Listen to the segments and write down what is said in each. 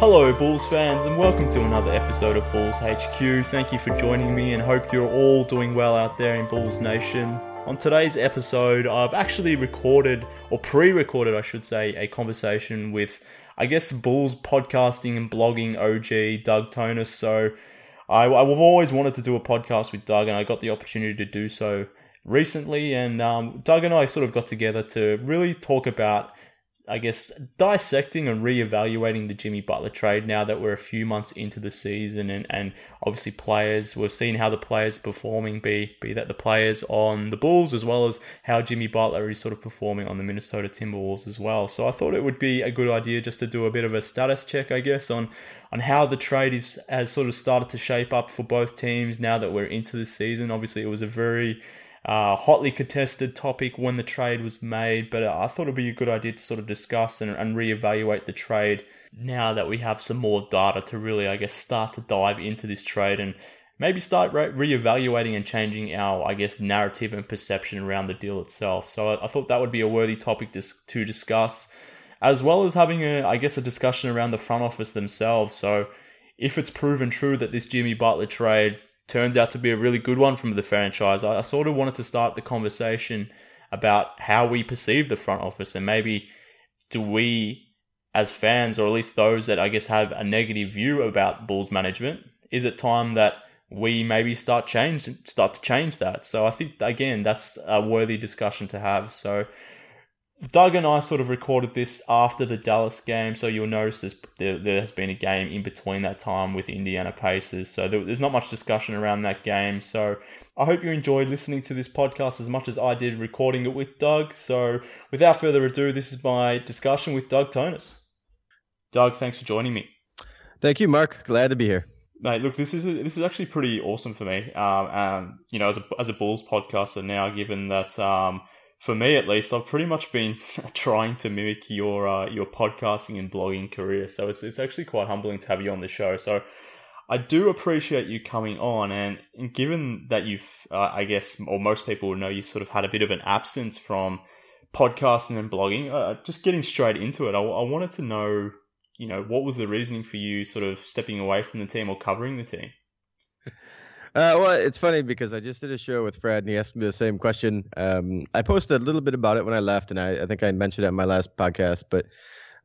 Hello, Bulls fans, and welcome to another episode of Bulls HQ. Thank you for joining me, and hope you're all doing well out there in Bulls Nation. On today's episode, I've actually recorded, or pre recorded, I should say, a conversation with, I guess, Bulls podcasting and blogging OG, Doug Thonus. So I, I've always wanted to do a podcast with Doug, and I got the opportunity to do so recently. And um, Doug and I sort of got together to really talk about I guess, dissecting and reevaluating the Jimmy Butler trade now that we're a few months into the season and, and obviously players, we've seen how the players are performing, be, be that the players on the Bulls as well as how Jimmy Butler is sort of performing on the Minnesota Timberwolves as well. So I thought it would be a good idea just to do a bit of a status check, I guess, on, on how the trade is has sort of started to shape up for both teams now that we're into the season. Obviously, it was a very uh, hotly contested topic when the trade was made, but I thought it'd be a good idea to sort of discuss and, and reevaluate the trade now that we have some more data to really, I guess, start to dive into this trade and maybe start re- reevaluating and changing our, I guess, narrative and perception around the deal itself. So I, I thought that would be a worthy topic to, to discuss, as well as having a, I guess, a discussion around the front office themselves. So if it's proven true that this Jimmy Butler trade turns out to be a really good one from the franchise. I, I sort of wanted to start the conversation about how we perceive the front office and maybe do we as fans or at least those that I guess have a negative view about Bulls management, is it time that we maybe start change start to change that? So I think again that's a worthy discussion to have. So Doug and I sort of recorded this after the Dallas game, so you'll notice there, there, has been a game in between that time with Indiana Pacers. So there, there's not much discussion around that game. So I hope you enjoyed listening to this podcast as much as I did recording it with Doug. So without further ado, this is my discussion with Doug Thonus. Doug, thanks for joining me. Thank you, Mark. Glad to be here. Mate, look, this is this is actually pretty awesome for me. Um, and you know, as a as a Bulls podcaster now, given that um, for me at least, I've pretty much been trying to mimic your uh, your podcasting and blogging career. So it's it's actually quite humbling to have you on the show. So I do appreciate you coming on, and, given that you've, uh, I guess, or most people would know, you sort of had a bit of an absence from podcasting and blogging. Uh, just getting straight into it, I, I wanted to know, you know, what was the reasoning for you sort of stepping away from the team or covering the team? Uh, well, it's funny because I just did a show with Fred and he asked me the same question. Um, I posted a little bit about it when I left, and I, I think I mentioned it in my last podcast, but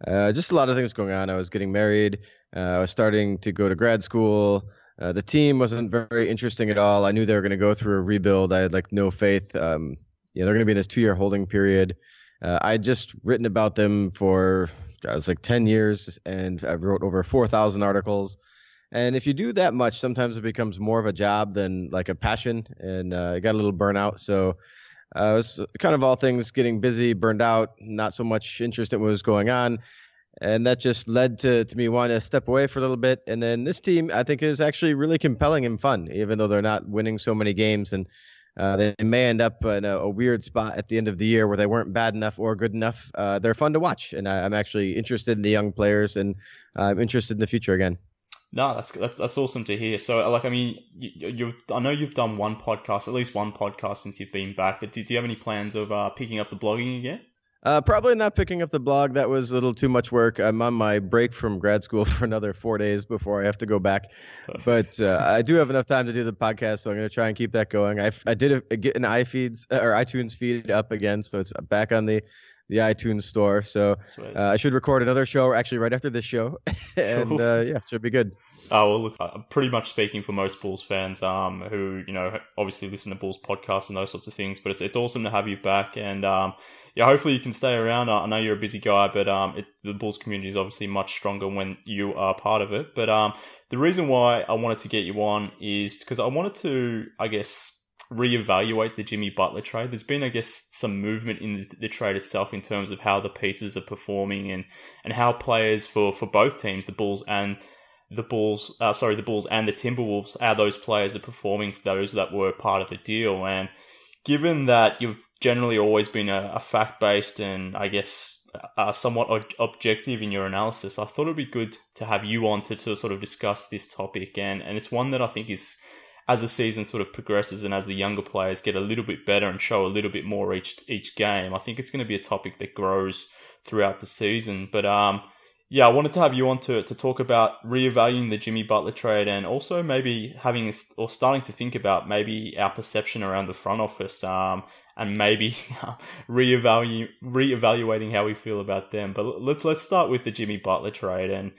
uh, just a lot of things going on. I was getting married, uh, I was starting to go to grad school. Uh, the team wasn't very interesting at all. I knew they were going to go through a rebuild. I had like no faith. Um, you know, they're going to be in this two-year holding period. uh, I had just written about them for I was like 10 years, and I wrote over 4,000 articles. And if you do that much, sometimes it becomes more of a job than like a passion, and uh, I got a little burnout. So uh, it was kind of all things getting busy, burned out, not so much interest in what was going on. And that just led to, to me wanting to step away for a little bit. And then this team, I think, is actually really compelling and fun, even though they're not winning so many games. And uh, they may end up in a, a, weird spot at the end of the year where they weren't bad enough or good enough. Uh, they're fun to watch, and I, am actually interested in the young players, and I'm interested in the future again. No, that's that's that's awesome to hear. So, like, I mean, you, have I know you've done one podcast, at least one podcast since you've been back. But do, do you have any plans of uh, picking up the blogging again? Uh, probably not picking up the blog. That was a little too much work. I'm on my break from grad school for another four days before I have to go back. Perfect. But uh, I do have enough time to do the podcast, so I'm going to try and keep that going. I, I did a, get an iFeeds or iTunes feed up again, so it's back on the the iTunes store. So uh, I should record another show actually right after this show, and uh, yeah, should be good. Oh well, look, I'm pretty much speaking for most Bulls fans, um, who you know obviously listen to Bulls podcasts and those sorts of things. But it's it's awesome to have you back, and um, yeah, hopefully you can stay around. I know you're a busy guy, but um, it, the Bulls community is obviously much stronger when you are part of it. But um, the reason why I wanted to get you on is because I wanted to, I guess, reevaluate the Jimmy Butler trade. There's been, I guess, some movement in the, the, trade itself in terms of how the pieces are performing and, and how players for, for both teams, the Bulls and the Bulls, uh, sorry, the Bulls and the Timberwolves, how those players are performing for those that were part of the deal. And given that you've generally always been a, a fact based and I guess uh, somewhat ob- objective in your analysis, I thought it'd be good to have you on to, to sort of discuss this topic. And, and it's one that I think is as the season sort of progresses and as the younger players get a little bit better and show a little bit more each each game, I think it's going to be a topic that grows throughout the season. But um, yeah, I wanted to have you on to to talk about reevaluating the Jimmy Butler trade and also maybe having or starting to think about maybe our perception around the front office. Um, and maybe reevaluating reevaluating how we feel about them. But let's let's start with the Jimmy Butler trade and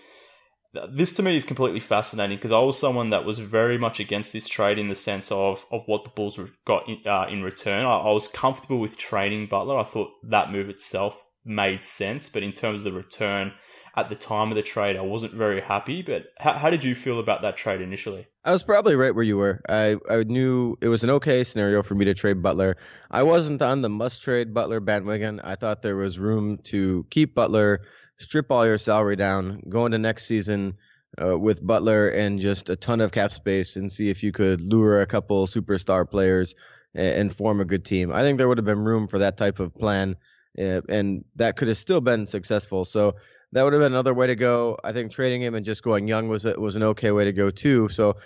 this to me is completely fascinating because I was someone that was very much against this trade in the sense of of what the Bulls got in, uh, in return. I, I, was comfortable with trading Butler. I thought that move itself made sense, but in terms of the return at the time of the trade, I wasn't very happy. But how, how did you feel about that trade initially? I was probably right where you were. I, I knew it was an okay scenario for me to trade Butler. I wasn't on the must trade Butler bandwagon. I thought there was room to keep Butler strip all your salary down, go into next season uh, with Butler and just a ton of cap space and see if you could lure a couple superstar players and, and form a good team. I think there would have been room for that type of plan, uh, and that could have still been successful. So that would have been another way to go. I think trading him and just going young was a, was an okay way to go too. So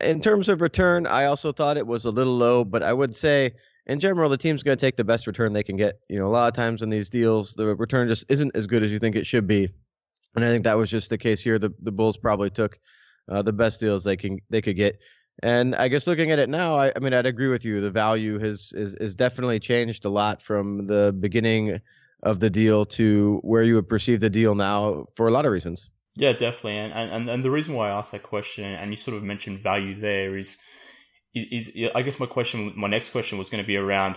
in terms of return, I also thought it was a little low, but I would say in general, the team's going to take the best return they can get. You know, a lot of times in these deals, the return just isn't as good as you think it should be, and I think that was just the case here. The the Bulls probably took uh, the best deals they can they could get. And I guess looking at it now, I, I mean, I'd agree with you. The value has is, is definitely changed a lot from the beginning of the deal to where you would perceive the deal now for a lot of reasons. Yeah, definitely. And, and, and the reason why I asked that question, and you sort of mentioned value there, is is, is I guess my question, my next question was going to be around,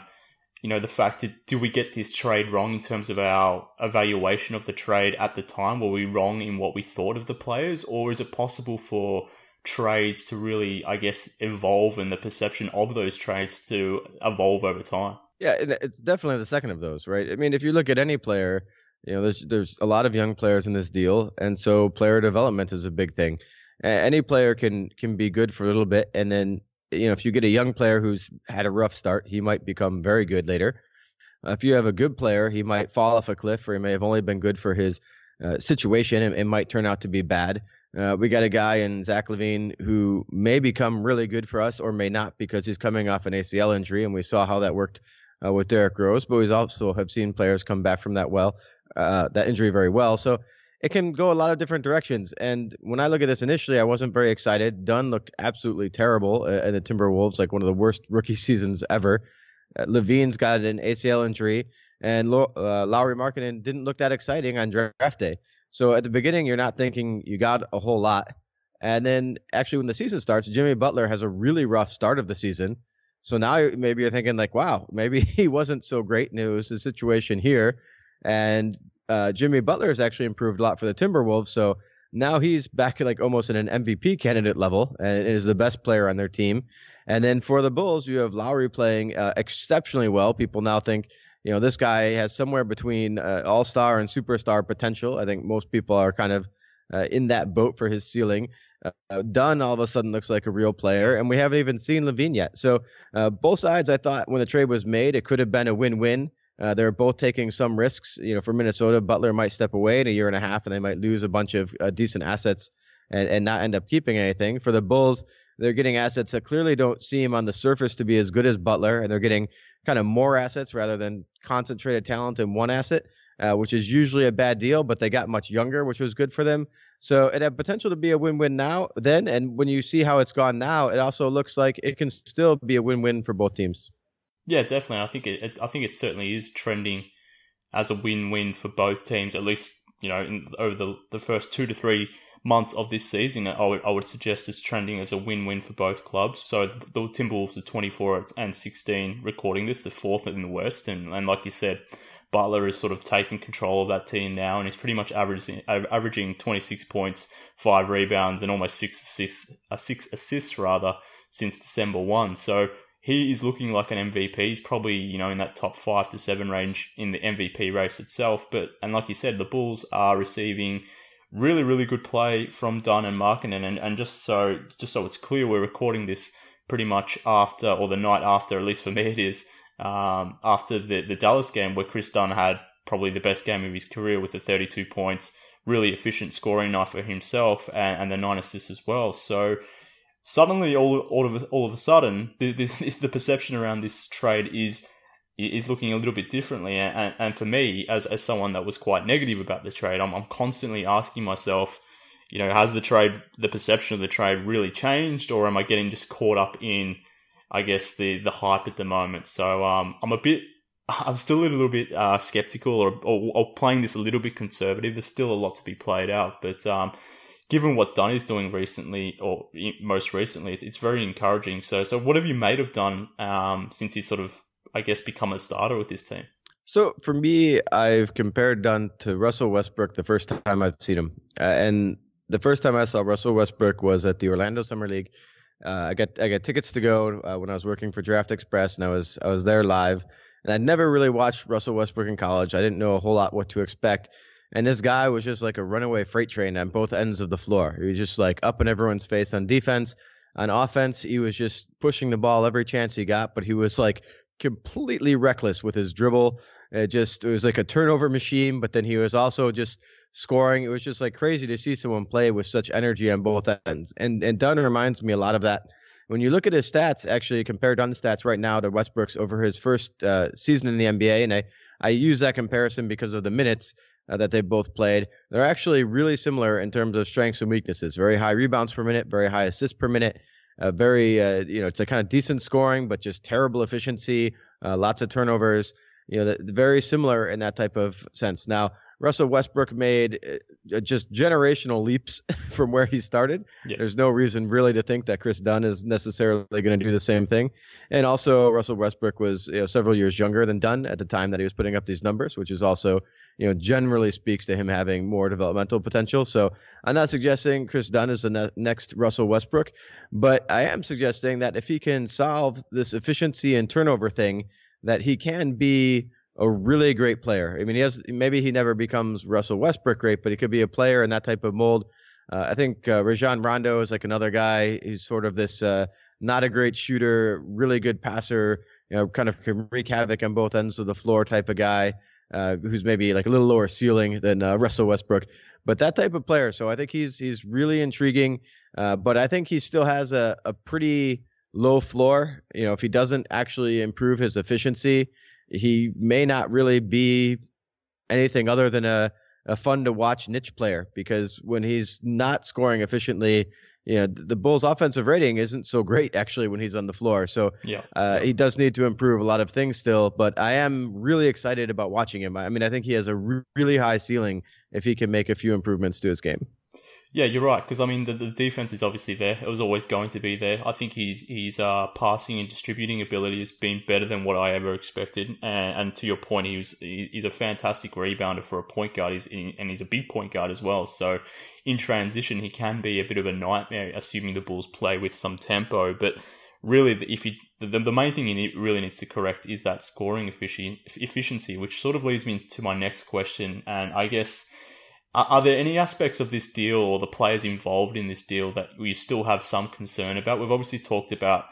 you know, the fact that do we get this trade wrong in terms of our evaluation of the trade at the time? Were we wrong in what we thought of the players, or is it possible for trades to really, I guess, evolve and the perception of those trades to evolve over time? Yeah, it's definitely the second of those, right? I mean, if you look at any player, you know, there's there's a lot of young players in this deal, and so player development is a big thing. Any player can can be good for a little bit, and then you know, if you get a young player who's had a rough start, he might become very good later. Uh, if you have a good player, he might fall off a cliff, or he may have only been good for his uh, situation and it might turn out to be bad. Uh, we got a guy in Zach LaVine who may become really good for us or may not because he's coming off an ACL injury, and we saw how that worked uh, with Derrick Rose. But we also have seen players come back from that well, uh, that injury very well. So it can go a lot of different directions. And when I look at this initially, I wasn't very excited. Dunn looked absolutely terrible uh, in the Timberwolves, like one of the worst rookie seasons ever. Uh, LaVine's got an ACL injury, and uh, Lauri Markkanen didn't look that exciting on draft day. So at the beginning, you're not thinking you got a whole lot. And then actually, when the season starts, Jimmy Butler has a really rough start of the season. So now maybe you're thinking like, wow, maybe he wasn't so great, and it was the situation here. And uh, Jimmy Butler has actually improved a lot for the Timberwolves. So now he's back at like almost at an MVP candidate level and is the best player on their team. And then for the Bulls, you have Lauri playing uh, exceptionally well. People now think, you know, this guy has somewhere between uh, all star and superstar potential. I think most people are kind of uh, in that boat for his ceiling. Uh, Dunn all of a sudden looks like a real player, and we haven't even seen LaVine yet. So uh, both sides, I thought when the trade was made, it could have been a win-win. Uh, they're both taking some risks. You know, for Minnesota, Butler might step away in a year and a half, and they might lose a bunch of uh, decent assets and, and not end up keeping anything. For the Bulls, they're getting assets that clearly don't seem on the surface to be as good as Butler, and they're getting kind of more assets rather than concentrated talent in one asset, uh, which is usually a bad deal. But they got much younger, which was good for them. So it had potential to be a win-win now, then, and when you see how it's gone now, it also looks like it can still be a win-win for both teams. Yeah, definitely. I think it. I think it certainly is trending as a win-win for both teams. At least you know in, over the the first two to three months of this season, I would I would suggest it's trending as a win-win for both clubs. So the Timberwolves are 24 and 16 recording this, the fourth in the West, and and like you said, Butler is sort of taking control of that team now, and he's pretty much averaging averaging 26 points, five rebounds, and almost six assists, uh, six assists rather since December one. So he is looking like an MVP. He's probably you know in that top five to seven range in the MVP race itself. But and like you said, the Bulls are receiving really really good play from Dunn and Markkanen, and and just so just so it's clear, we're recording this pretty much after or the night after, at least for me it is um, after the, the Dallas game where Kris Dunn had probably the best game of his career with the 32 points, really efficient scoring night for himself and, and the nine assists as well. So suddenly, all, all of all of a sudden, the, the, the perception around this trade is is looking a little bit differently. And, and for me, as as someone that was quite negative about the trade, I'm, I'm constantly asking myself, you know, has the trade, the perception of the trade really changed, or am I getting just caught up in I guess the the hype at the moment. So um, I'm a bit, I'm still a little bit uh, skeptical or, or, or playing this a little bit conservative. There's still a lot to be played out, but um, given what Dunn is doing recently or most recently, it's, it's, very encouraging. So so what have you made of Dunn um, since he's sort of I guess become a starter with this team? So for me, I've compared Dunn to Russell Westbrook the first time I've seen him, uh, and the first time I saw Russell Westbrook was at the Orlando Summer League uh, I got I got tickets to go uh, when I was working for Draft Express, and I was I was there live. And I'd never really watched Russell Westbrook in college. I didn't know a whole lot what to expect. And this guy was just like a runaway freight train on both ends of the floor. He was just like up in everyone's face on defense. On offense, he was just pushing the ball every chance he got, but he was like completely reckless with his dribble. It just it was like a turnover machine, but then he was also just scoring. It was just like crazy to see someone play with such energy on both ends. And and Dunn reminds me a lot of that. When you look at his stats, actually compare Dunn's stats right now to Westbrook's over his first uh, season in the NBA, and I I use that comparison because of the minutes uh, that they both played. They're actually really similar in terms of strengths and weaknesses. Very high rebounds per minute, very high assists per minute. Uh, very, uh, you know, it's a kind of decent scoring, but just terrible efficiency, uh, lots of turnovers. You know, the, very similar in that type of sense. Now, Russell Westbrook made uh, just generational leaps from where he started. Yeah. There's no reason really to think that Kris Dunn is necessarily going to do the same thing. And also, Russell Westbrook was you know, several years younger than Dunn at the time that he was putting up these numbers, which is also, you know, generally speaks to him having more developmental potential. So I'm not suggesting Kris Dunn is the ne- next Russell Westbrook, but I am suggesting that if he can solve this efficiency and turnover thing, that he can be a really great player. I mean, he has maybe he never becomes Russell Westbrook great, but he could be a player in that type of mold. Uh, I think uh, Rajon Rondo is like another guy. He's sort of this uh, not a great shooter, really good passer. You know, kind of can wreak havoc on both ends of the floor type of guy. Uh, who's maybe like a little lower ceiling than uh, Russell Westbrook, but that type of player. So I think he's he's really intriguing. Uh, but I think he still has a, a pretty low floor. You know, if he doesn't actually improve his efficiency, he may not really be anything other than a, a fun to watch niche player because when he's not scoring efficiently, you know, the Bulls' offensive rating isn't so great actually when he's on the floor. So yeah, uh, he does need to improve a lot of things still. But I am really excited about watching him. I mean, I think he has a re- really high ceiling if he can make a few improvements to his game. Yeah, you're right. Because I mean, the, the defense is obviously there. It was always going to be there. I think he's he's uh, passing and distributing ability has been better than what I ever expected. And, and to your point, he was he's a fantastic rebounder for a point guard. He's and he's a big point guard as well. So in transition, he can be a bit of a nightmare, assuming the Bulls play with some tempo. But really, if he the, the main thing he really needs to correct is that scoring efficiency, which sort of leads me to my next question. And I guess are there any aspects of this deal or the players involved in this deal that we still have some concern about? We've obviously talked about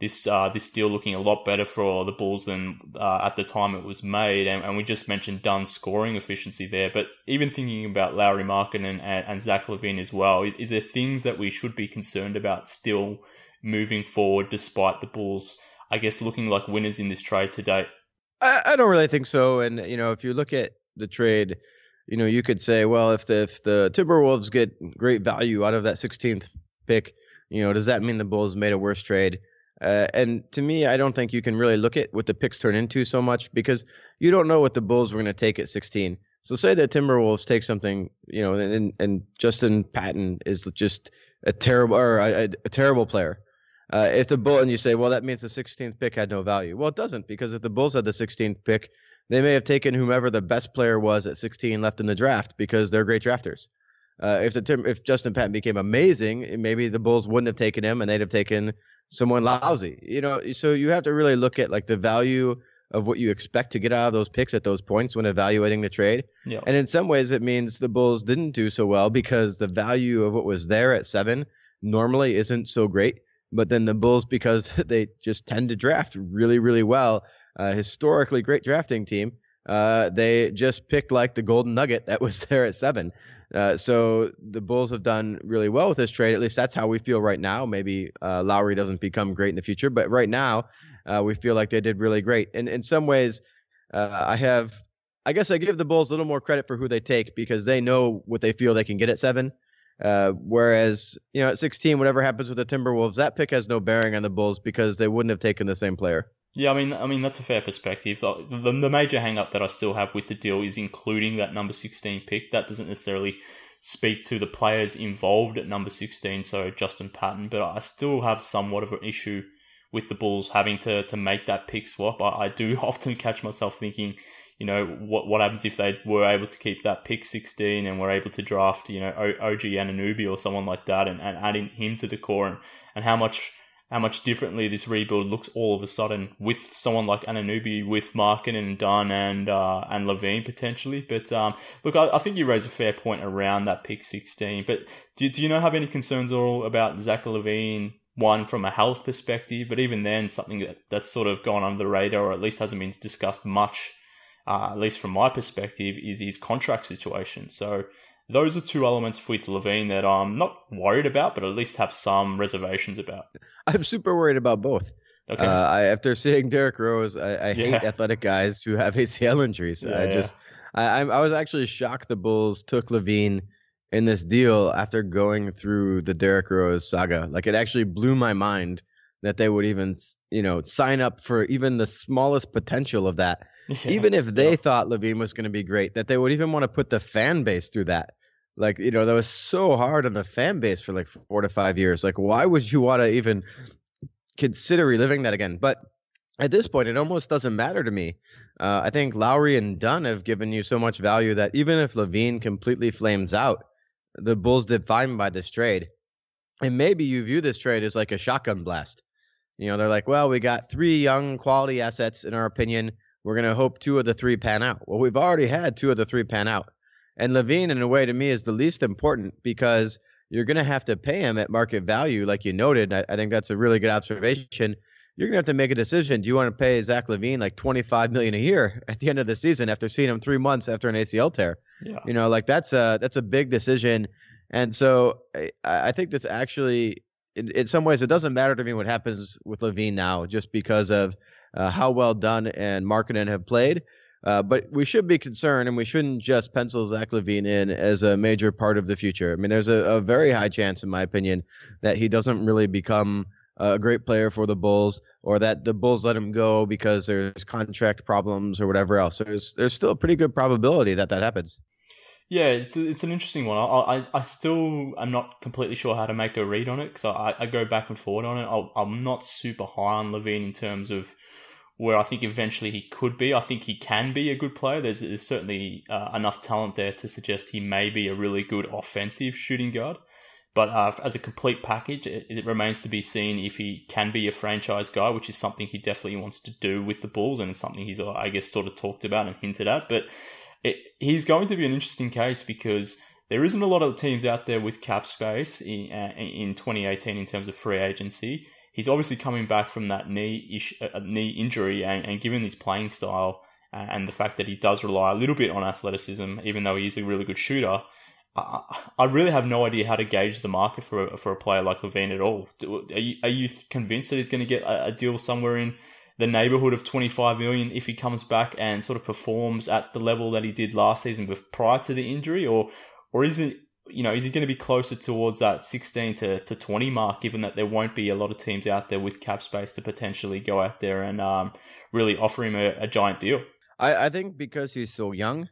this uh, this deal looking a lot better for the Bulls than uh, at the time it was made, and, and, we just mentioned Dunn's scoring efficiency there. But even thinking about Lauri Markkanen and, and, and Zach LaVine as well, is, is, there things that we should be concerned about still moving forward, despite the Bulls, I guess, looking like winners in this trade to date? I, I don't really think so. And you know, if you look at the trade you know, you could say, well, if the if the Timberwolves get great value out of that 16th pick, you know, does that mean the Bulls made a worse trade? Uh, and to me, I don't think you can really look at what the picks turn into so much because you don't know what the Bulls were going to take at 16. So say that Timberwolves take something, you know, and and Justin Patton is just a terrible or a, a terrible player. Uh, if the Bull and you say, well, that means the 16th pick had no value. Well, it doesn't because if the Bulls had the 16th pick, they may have taken whomever the best player was at 16 left in the draft because they're great drafters. Uh, if the if Justin Patton became amazing, maybe the Bulls wouldn't have taken him and they'd have taken someone lousy. You know, so you have to really look at like the value of what you expect to get out of those picks at those points when evaluating the trade. Yeah. And in some ways, it means the Bulls didn't do so well because the value of what was there at seven normally isn't so great. But then the Bulls, because they just tend to draft really, really well, uh, historically great drafting team. Uh, they just picked like the golden nugget that was there at seven. Uh, so the Bulls have done really well with this trade. At least that's how we feel right now. Maybe uh, Lauri doesn't become great in the future, but right now uh, we feel like they did really great. And in some ways, uh, I have, I guess I give the Bulls a little more credit for who they take because they know what they feel they can get at seven. Uh, whereas, you know, at 16, whatever happens with the Timberwolves, that pick has no bearing on the Bulls because they wouldn't have taken the same player. Yeah, I mean, I mean that's a fair perspective. The, the, the major hang up that I still have with the deal is including that number 16 pick. That doesn't necessarily speak to the players involved at number 16, so Justin Patton, but I still have somewhat of an issue with the Bulls having to, to make that pick swap. I, I do often catch myself thinking, you know, what what happens if they were able to keep that pick 16 and were able to draft, you know, OG Anunoby or someone like that and, and adding him to the core and, and how much how much differently this rebuild looks all of a sudden with someone like Anunoby, with Markkanen and Dunn and uh, and LaVine potentially. But um, look, I, I, think you raise a fair point around that pick 16. But do, do you not have any concerns at all about Zach LaVine? One from a health perspective, but even then, something that, that's sort of gone under the radar, or at least hasn't been discussed much, uh, at least from my perspective, is his contract situation. So those are two elements with LaVine that I'm not worried about, but at least have some reservations about. I'm super worried about both. Okay. Uh, I, after seeing Derrick Rose, I, I hate athletic guys who have ACL injuries. Yeah, I just, yeah. I, I was actually shocked the Bulls took LaVine in this deal after going through the Derrick Rose saga. Like it actually blew my mind that they would even, you know, sign up for even the smallest potential of that. Yeah, even if they yeah. thought LaVine was going to be great, that they would even want to put the fan base through that. Like, you know, that was so hard on the fan base for like four to five years. Like, why would you want to even consider reliving that again? But at this point, it almost doesn't matter to me. Uh, I think Lauri and Dunn have given you so much value that even if LaVine completely flames out, the Bulls did fine by this trade. And maybe you view this trade as like a shotgun blast. You know, they're like, well, we got three young quality assets in our opinion. We're going to hope two of the three pan out. Well, we've already had two of the three pan out. And LaVine, in a way, to me, is the least important because you're going to have to pay him at market value, like you noted. I, I think that's a really good observation. You're going to have to make a decision. Do you want to pay Zach LaVine like 25 million a year at the end of the season after seeing him three months after an ACL tear? Yeah. You know, like that's a that's a big decision. And so I, I think this actually, in, in, some ways, it doesn't matter to me what happens with LaVine now, just because of uh, how well Dunn and Markkanen have played. Uh, but we should be concerned, and we shouldn't just pencil Zach LaVine in as a major part of the future. I mean, there's a, a very high chance, in my opinion, that he doesn't really become a great player for the Bulls, or that the Bulls let him go because there's contract problems or whatever else. There's there's still a pretty good probability that that happens. Yeah, it's it's an interesting one. I, I, I still am not completely sure how to make a read on it because I, I go back and forward on it. I, I'm not super high on LaVine in terms of where I think eventually he could be. I think he can be a good player. There's, there's certainly uh, enough talent there to suggest he may be a really good offensive shooting guard. But uh, as a complete package, it, it, remains to be seen if he can be a franchise guy, which is something he definitely wants to do with the Bulls, and something he's, I guess, sort of talked about and hinted at. But it, he's going to be an interesting case because there isn't a lot of teams out there with cap space in, uh, in 2018 in terms of free agency he's obviously coming back from that knee ish, uh, knee injury, and, and given his playing style uh, and the fact that he does rely a little bit on athleticism, even though he's a really good shooter. I, really have no idea how to gauge the market for a, for a player like LaVine at all. Are you, are you convinced that he's going to get a, a deal somewhere in the neighborhood of 25 million if he comes back and sort of performs at the level that he did last season with prior to the injury or or is it you know, is he going to be closer towards that 16 to, to 20 mark, given that there won't be a lot of teams out there with cap space to potentially go out there and um, really offer him a, a giant deal? I, I think because he's so young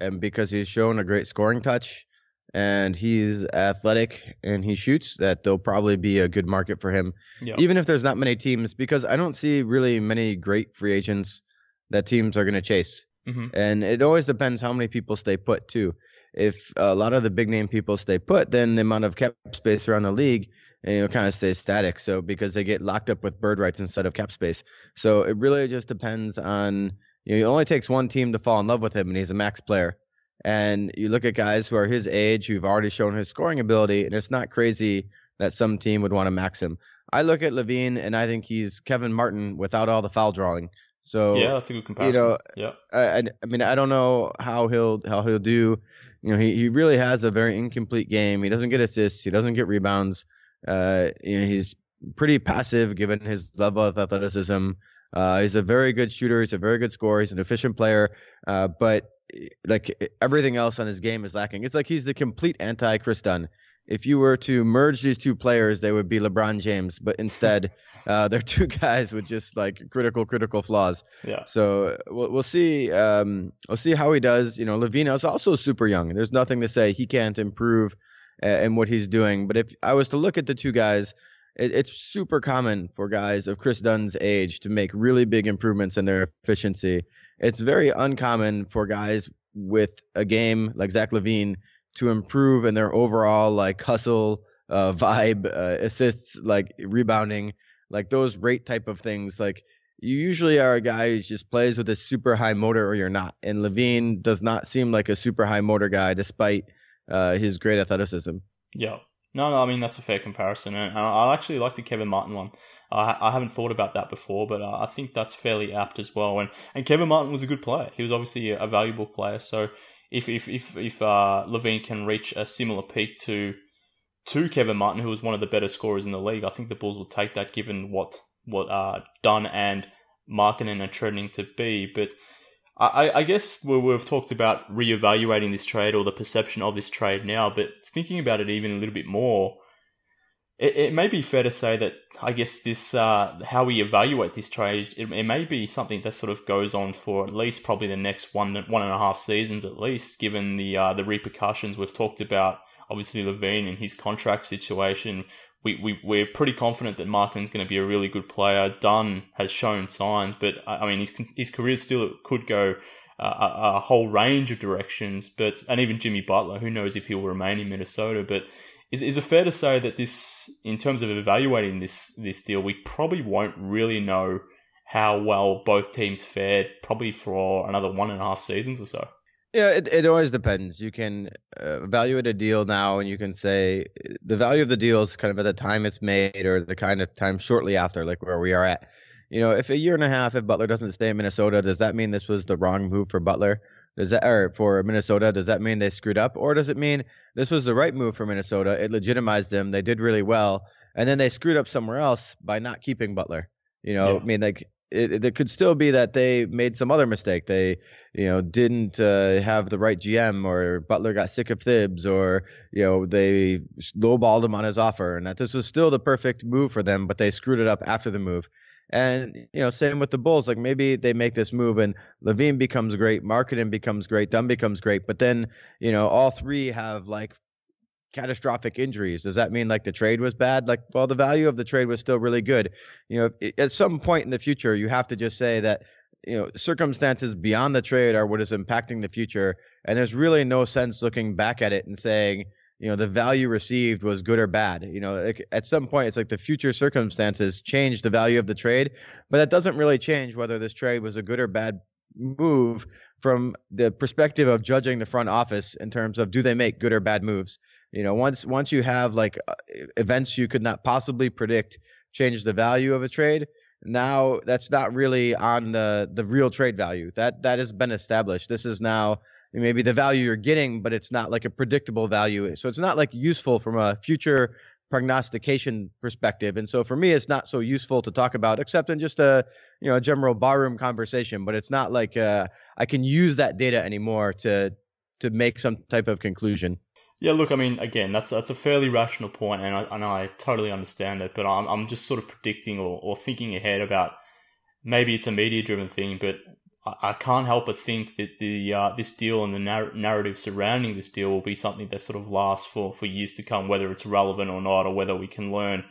and because he's shown a great scoring touch and he's athletic and he shoots, that there'll probably be a good market for him, yep. even if there's not many teams, because I don't see really many great free agents that teams are going to chase. Mm-hmm. And it always depends how many people stay put, too if a lot of the big name people stay put, then the amount of cap space around the league you know kind of stays static. So because they get locked up with bird rights instead of cap space. So it really just depends on you know it only takes one team to fall in love with him and he's a max player. And you look at guys who are his age who've already shown his scoring ability, and it's not crazy that some team would want to max him. I look at LaVine and I think he's Kevin Martin without all the foul drawing. So yeah, that's a good comparison. You know, yeah. I, I mean, I don't know how he'll how he'll do you know, he, he really has a very incomplete game. He doesn't get assists. He doesn't get rebounds. Uh, you know, he's pretty passive given his level of athleticism. Uh, he's a very good shooter. He's a very good scorer. He's an efficient player. Uh, but like everything else on his game is lacking. It's like he's the complete anti Kris Dunn if you were to merge these two players, they would be LeBron James, but instead, uh, they're two guys with just like critical, critical flaws. Yeah. So we'll, we'll see. Um, we'll see how he does. You know, LaVine is also super young. There's nothing to say he can't improve uh, in what he's doing. But if I was to look at the two guys, it, it's super common for guys of Kris Dunn's age to make really big improvements in their efficiency. It's very uncommon for guys with a game like Zach LaVine to improve in their overall like hustle uh, vibe, uh, assists, like rebounding, like those rate type of things. Like you usually are a guy who just plays with a super high motor or you're not. And LaVine does not seem like a super high motor guy despite uh, his great athleticism. Yeah. No, no, I mean that's a fair comparison, and I actually like the Kevin Martin one. I, I haven't thought about that before, but uh, I think that's fairly apt as well. And and Kevin Martin was a good player. He was obviously a, valuable player. So if if if if uh, LaVine can reach a similar peak to to Kevin Martin, who was one of the better scorers in the league, I think the Bulls will take that given what what uh, Dunn and Markkanen are trending to be. But I, I guess we've talked about reevaluating this trade or the perception of this trade now, but thinking about it even a little bit more, it, it may be fair to say that I guess this uh, how we evaluate this trade it, it, may be something that sort of goes on for at least probably the next one one and a half seasons at least, given the uh, the repercussions we've talked about. Obviously, LaVine and his contract situation. We, we, we're pretty confident that Markkanen's going to be a really good player. Dunn has shown signs, but I mean, his, his career still could go uh, a, a, whole range of directions. But and even Jimmy Butler, who knows if he'll remain in Minnesota? But is, is it fair to say that this, in terms of evaluating this this deal, we probably won't really know how well both teams fared probably for another one and a half seasons or so? Yeah, it, it always depends. You can uh, evaluate a deal now and you can say the value of the deal is kind of at the time it's made or the kind of time shortly after, like where we are at. You know, if a year and a half, if Butler doesn't stay in Minnesota, does that mean this was the wrong move for Butler? Does that or for Minnesota? Does that mean they screwed up, or does it mean this was the right move for Minnesota? It legitimized them. They did really well, and then they screwed up somewhere else by not keeping Butler. You know, yeah. I mean, like it, it, could still be that they made some other mistake. They, you know, didn't uh, have the right GM, or Butler got sick of Thibs, or you know, they lowballed him on his offer, and that this was still the perfect move for them, but they screwed it up after the move. And you know, same with the Bulls. Like maybe they make this move and LaVine becomes great, Markkanen becomes great, Dunn becomes great, but then you know all three have like catastrophic injuries. Does that mean like the trade was bad? Like, well, the value of the trade was still really good. You know, at some point in the future, you have to just say that you know circumstances beyond the trade are what is impacting the future, and there's really no sense looking back at it and saying you know the value received was good or bad you know like, at some point it's like the future circumstances change the value of the trade but that doesn't really change whether this trade was a good or bad move from the perspective of judging the front office in terms of do they make good or bad moves you know once once you have like uh, events you could not possibly predict change the value of a trade now that's not really on the the real trade value that that has been established this is now maybe the value you're getting, but it's not like a predictable value. So it's not like useful from a future prognostication perspective. And so for me, it's not so useful to talk about, except in just a you know a general barroom conversation. But it's not like uh, I can use that data anymore to to make some type of conclusion. Yeah, look, I mean, again, that's that's a fairly rational point, and I, and I totally understand it. But I'm I'm just sort of predicting or, or thinking ahead about maybe it's a media driven thing, but I can't help but think that the uh, this deal and the narr- narrative surrounding this deal will be something that sort of lasts for, for years to come, whether it's relevant or not, or whether we can learn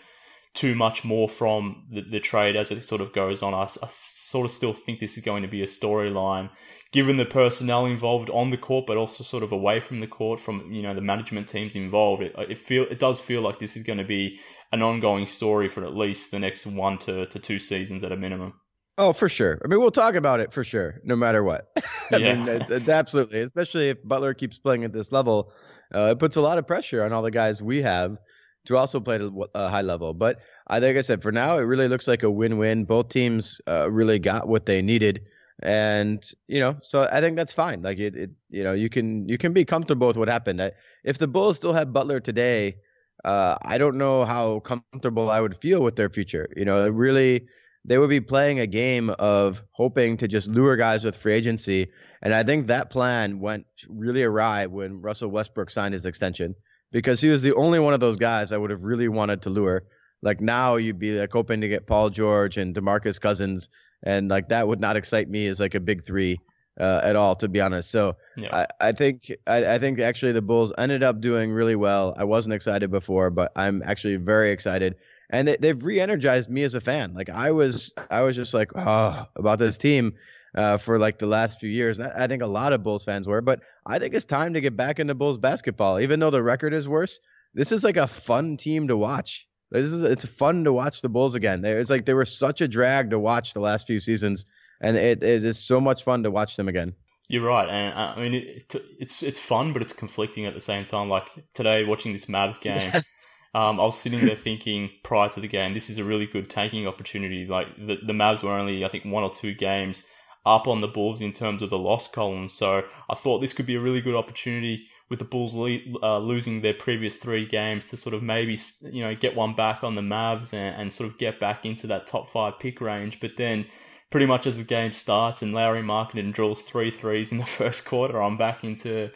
too much more from the, the trade as it sort of goes on. I, I sort of still think this is going to be a storyline, given the personnel involved on the court, but also sort of away from the court, from you know the management teams involved. It, it feel it does feel like this is going to be an ongoing story for at least the next one to, to two seasons at a minimum. Oh, for sure. I mean, we'll talk about it for sure, no matter what. I yeah. mean, it, it, absolutely. Especially if Butler keeps playing at this level, uh, it puts a lot of pressure on all the guys we have to also play at a high level. But I think I said for now, it really looks like a win-win. Both teams uh, really got what they needed, and you know, so I think that's fine. Like it, it you know, you can you can be comfortable with what happened. I, if the Bulls still have Butler today, uh, I don't know how comfortable I would feel with their future. You know, really they would be playing a game of hoping to just lure guys with free agency. And I think that plan went really awry when Russell Westbrook signed his extension because he was the only one of those guys I would have really wanted to lure. Like now you'd be like hoping to get Paul George and DeMarcus Cousins, and like that would not excite me as like a big three uh, at all, to be honest. So yeah. I, I think I, I think actually the Bulls ended up doing really well. I wasn't excited before, but I'm actually very excited and they, they've re-energized me as a fan. Like I was, I was just like, oh, about this team uh, for like the last few years. And I think a lot of Bulls fans were, but I think it's time to get back into Bulls basketball. Even though the record is worse, this is like a fun team to watch. This is it's fun to watch the Bulls again. It's like they were such a drag to watch the last few seasons, and it, it is so much fun to watch them again. You're right, and uh, I mean it, it's it's fun, but it's conflicting at the same time. Like today, watching this Mavs game, yes. Um, I was sitting there thinking prior to the game, this is a really good tanking opportunity. Like the, the Mavs were only, I think, one or two games up on the Bulls in terms of the loss column. So I thought this could be a really good opportunity with the Bulls le- uh, losing their previous three games to sort of maybe, you know, get one back on the Mavs and, and sort of get back into that top five pick range. But then pretty much as the game starts and Lauri and draws three threes in the first quarter, I'm back into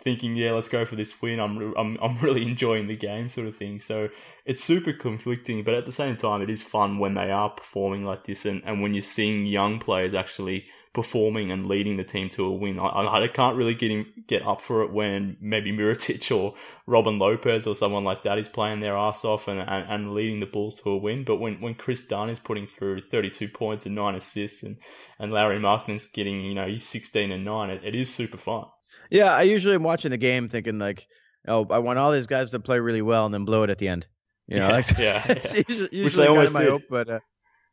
thinking, yeah, let's go for this win. I'm, I'm, I'm really enjoying the game, sort of thing. So it's super conflicting, but at the same time, it is fun when they are performing like this, and, and when you're seeing young players actually performing and leading the team to a win. I, I can't really get him, get up for it when maybe Mirotic or Robin Lopez or someone like that is playing their ass off and, and, and leading the Bulls to a win. But when, when Kris Dunn is putting through 32 points and nine assists and, and Lauri Markkanen's getting, you know, he's 16 and nine, it, it is super fun. Yeah, I usually am watching the game thinking like, oh, I want all these guys to play really well and then blow it at the end. You know, yeah, like, yeah, yeah. usually, which they always my. Hope, but uh,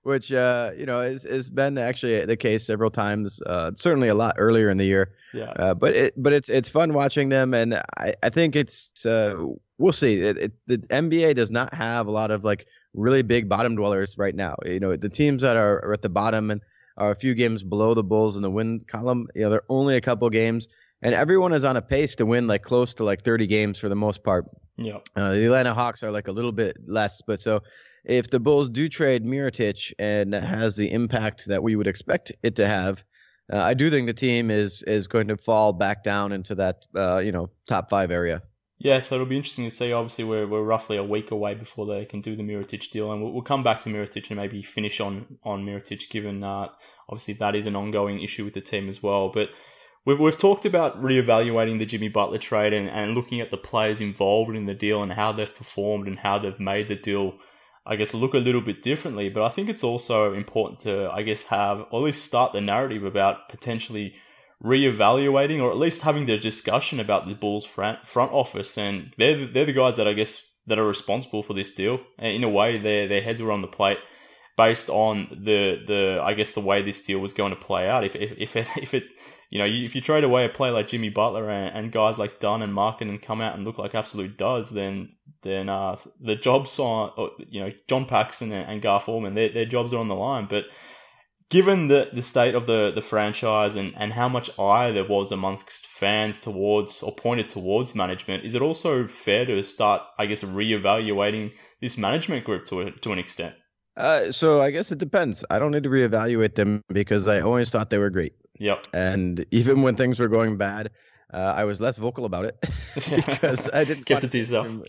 which uh, you know has, has been actually the case several times. Uh, certainly a lot earlier in the year. Yeah. Uh, but it but it's it's fun watching them, and I, I think it's uh, we'll see. It, it, the NBA does not have a lot of like really big bottom dwellers right now. You know, the teams that are, are at the bottom and are a few games below the Bulls in the win column. You know, they're only a couple games and everyone is on a pace to win like close to like 30 games for the most part. Yeah. Uh, the Atlanta Hawks are like a little bit less, but so if the Bulls do trade Mirotic and has the impact that we would expect it to have, uh, I do think the team is is going to fall back down into that uh, you know top five area. Yeah, so it'll be interesting to see. Obviously, we're, we're roughly a week away before they can do the Mirotic deal, and we'll, we'll come back to Mirotic and maybe finish on on Mirotic, given uh, obviously that is an ongoing issue with the team as well. But we've we've talked about reevaluating the Jimmy Butler trade and, and looking at the players involved in the deal and how they've performed and how they've made the deal. I guess look a little bit differently, but I think it's also important to, I guess, have or at least start the narrative about potentially reevaluating or at least having the discussion about the Bulls front front office, and they're they're the guys that I guess that are responsible for this deal. And in a way, their their heads were on the plate based on the the I guess the way this deal was going to play out. If if if it, if it you know if you trade away a player like Jimmy Butler and, and guys like Dunn and Markkanen come out and look like absolute duds, then then uh, the jobs on you know John Paxson and, and Gar Forman their their jobs are on the line, but given the, the state of the, the franchise and, and how much ire there was amongst fans towards or pointed towards management, is it also fair to start, I guess, reevaluating this management group to a, to an extent? Uh, so I guess it depends. I don't need to reevaluate them because I always thought they were great. Yep. And even when things were going bad, uh, I was less vocal about it because I didn't get to tease them.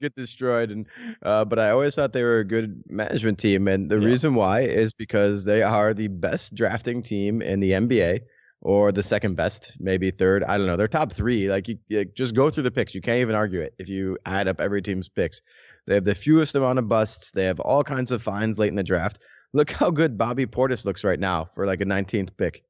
get destroyed. And uh, but I always thought they were a good management team, and the yeah. reason why is because they are the best drafting team in the NBA, or the second best, maybe third. I don't know. They're top three. Like you, you just go through the picks. You can't even argue it if you add up every team's picks. They have the fewest amount of busts. They have all kinds of fines late in the draft. Look how good Bobby Portis looks right now for like a 19th pick.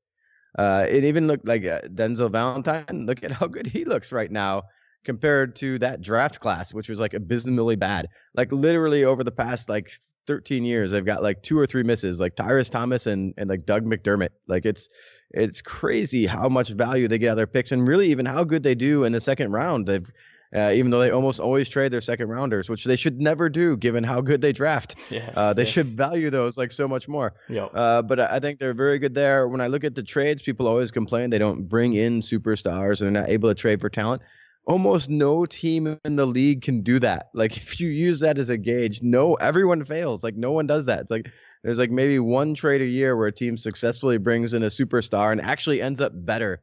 Uh, it even looked like uh, Denzel Valentine. Look at how good he looks right now compared to that draft class, which was like abysmally bad. Like literally over the past like 13 years, they've got like two or three misses, like Tyrus Thomas and and like Doug McDermott. Like it's it's crazy how much value they get out of their picks, and really even how good they do in the second round. They've uh, even though they almost always trade their second rounders, which they should never do given how good they draft. Yes, uh, they yes. should value those like so much more. Yep. Uh, but I think they're very good there. When I look at the trades, people always complain they don't bring in superstars and they're not able to trade for talent almost no team in the league can do that. Like if you use that as a gauge, no everyone fails. Like no one does that. It's like there's like maybe one trade a year where a team successfully brings in a superstar and actually ends up better.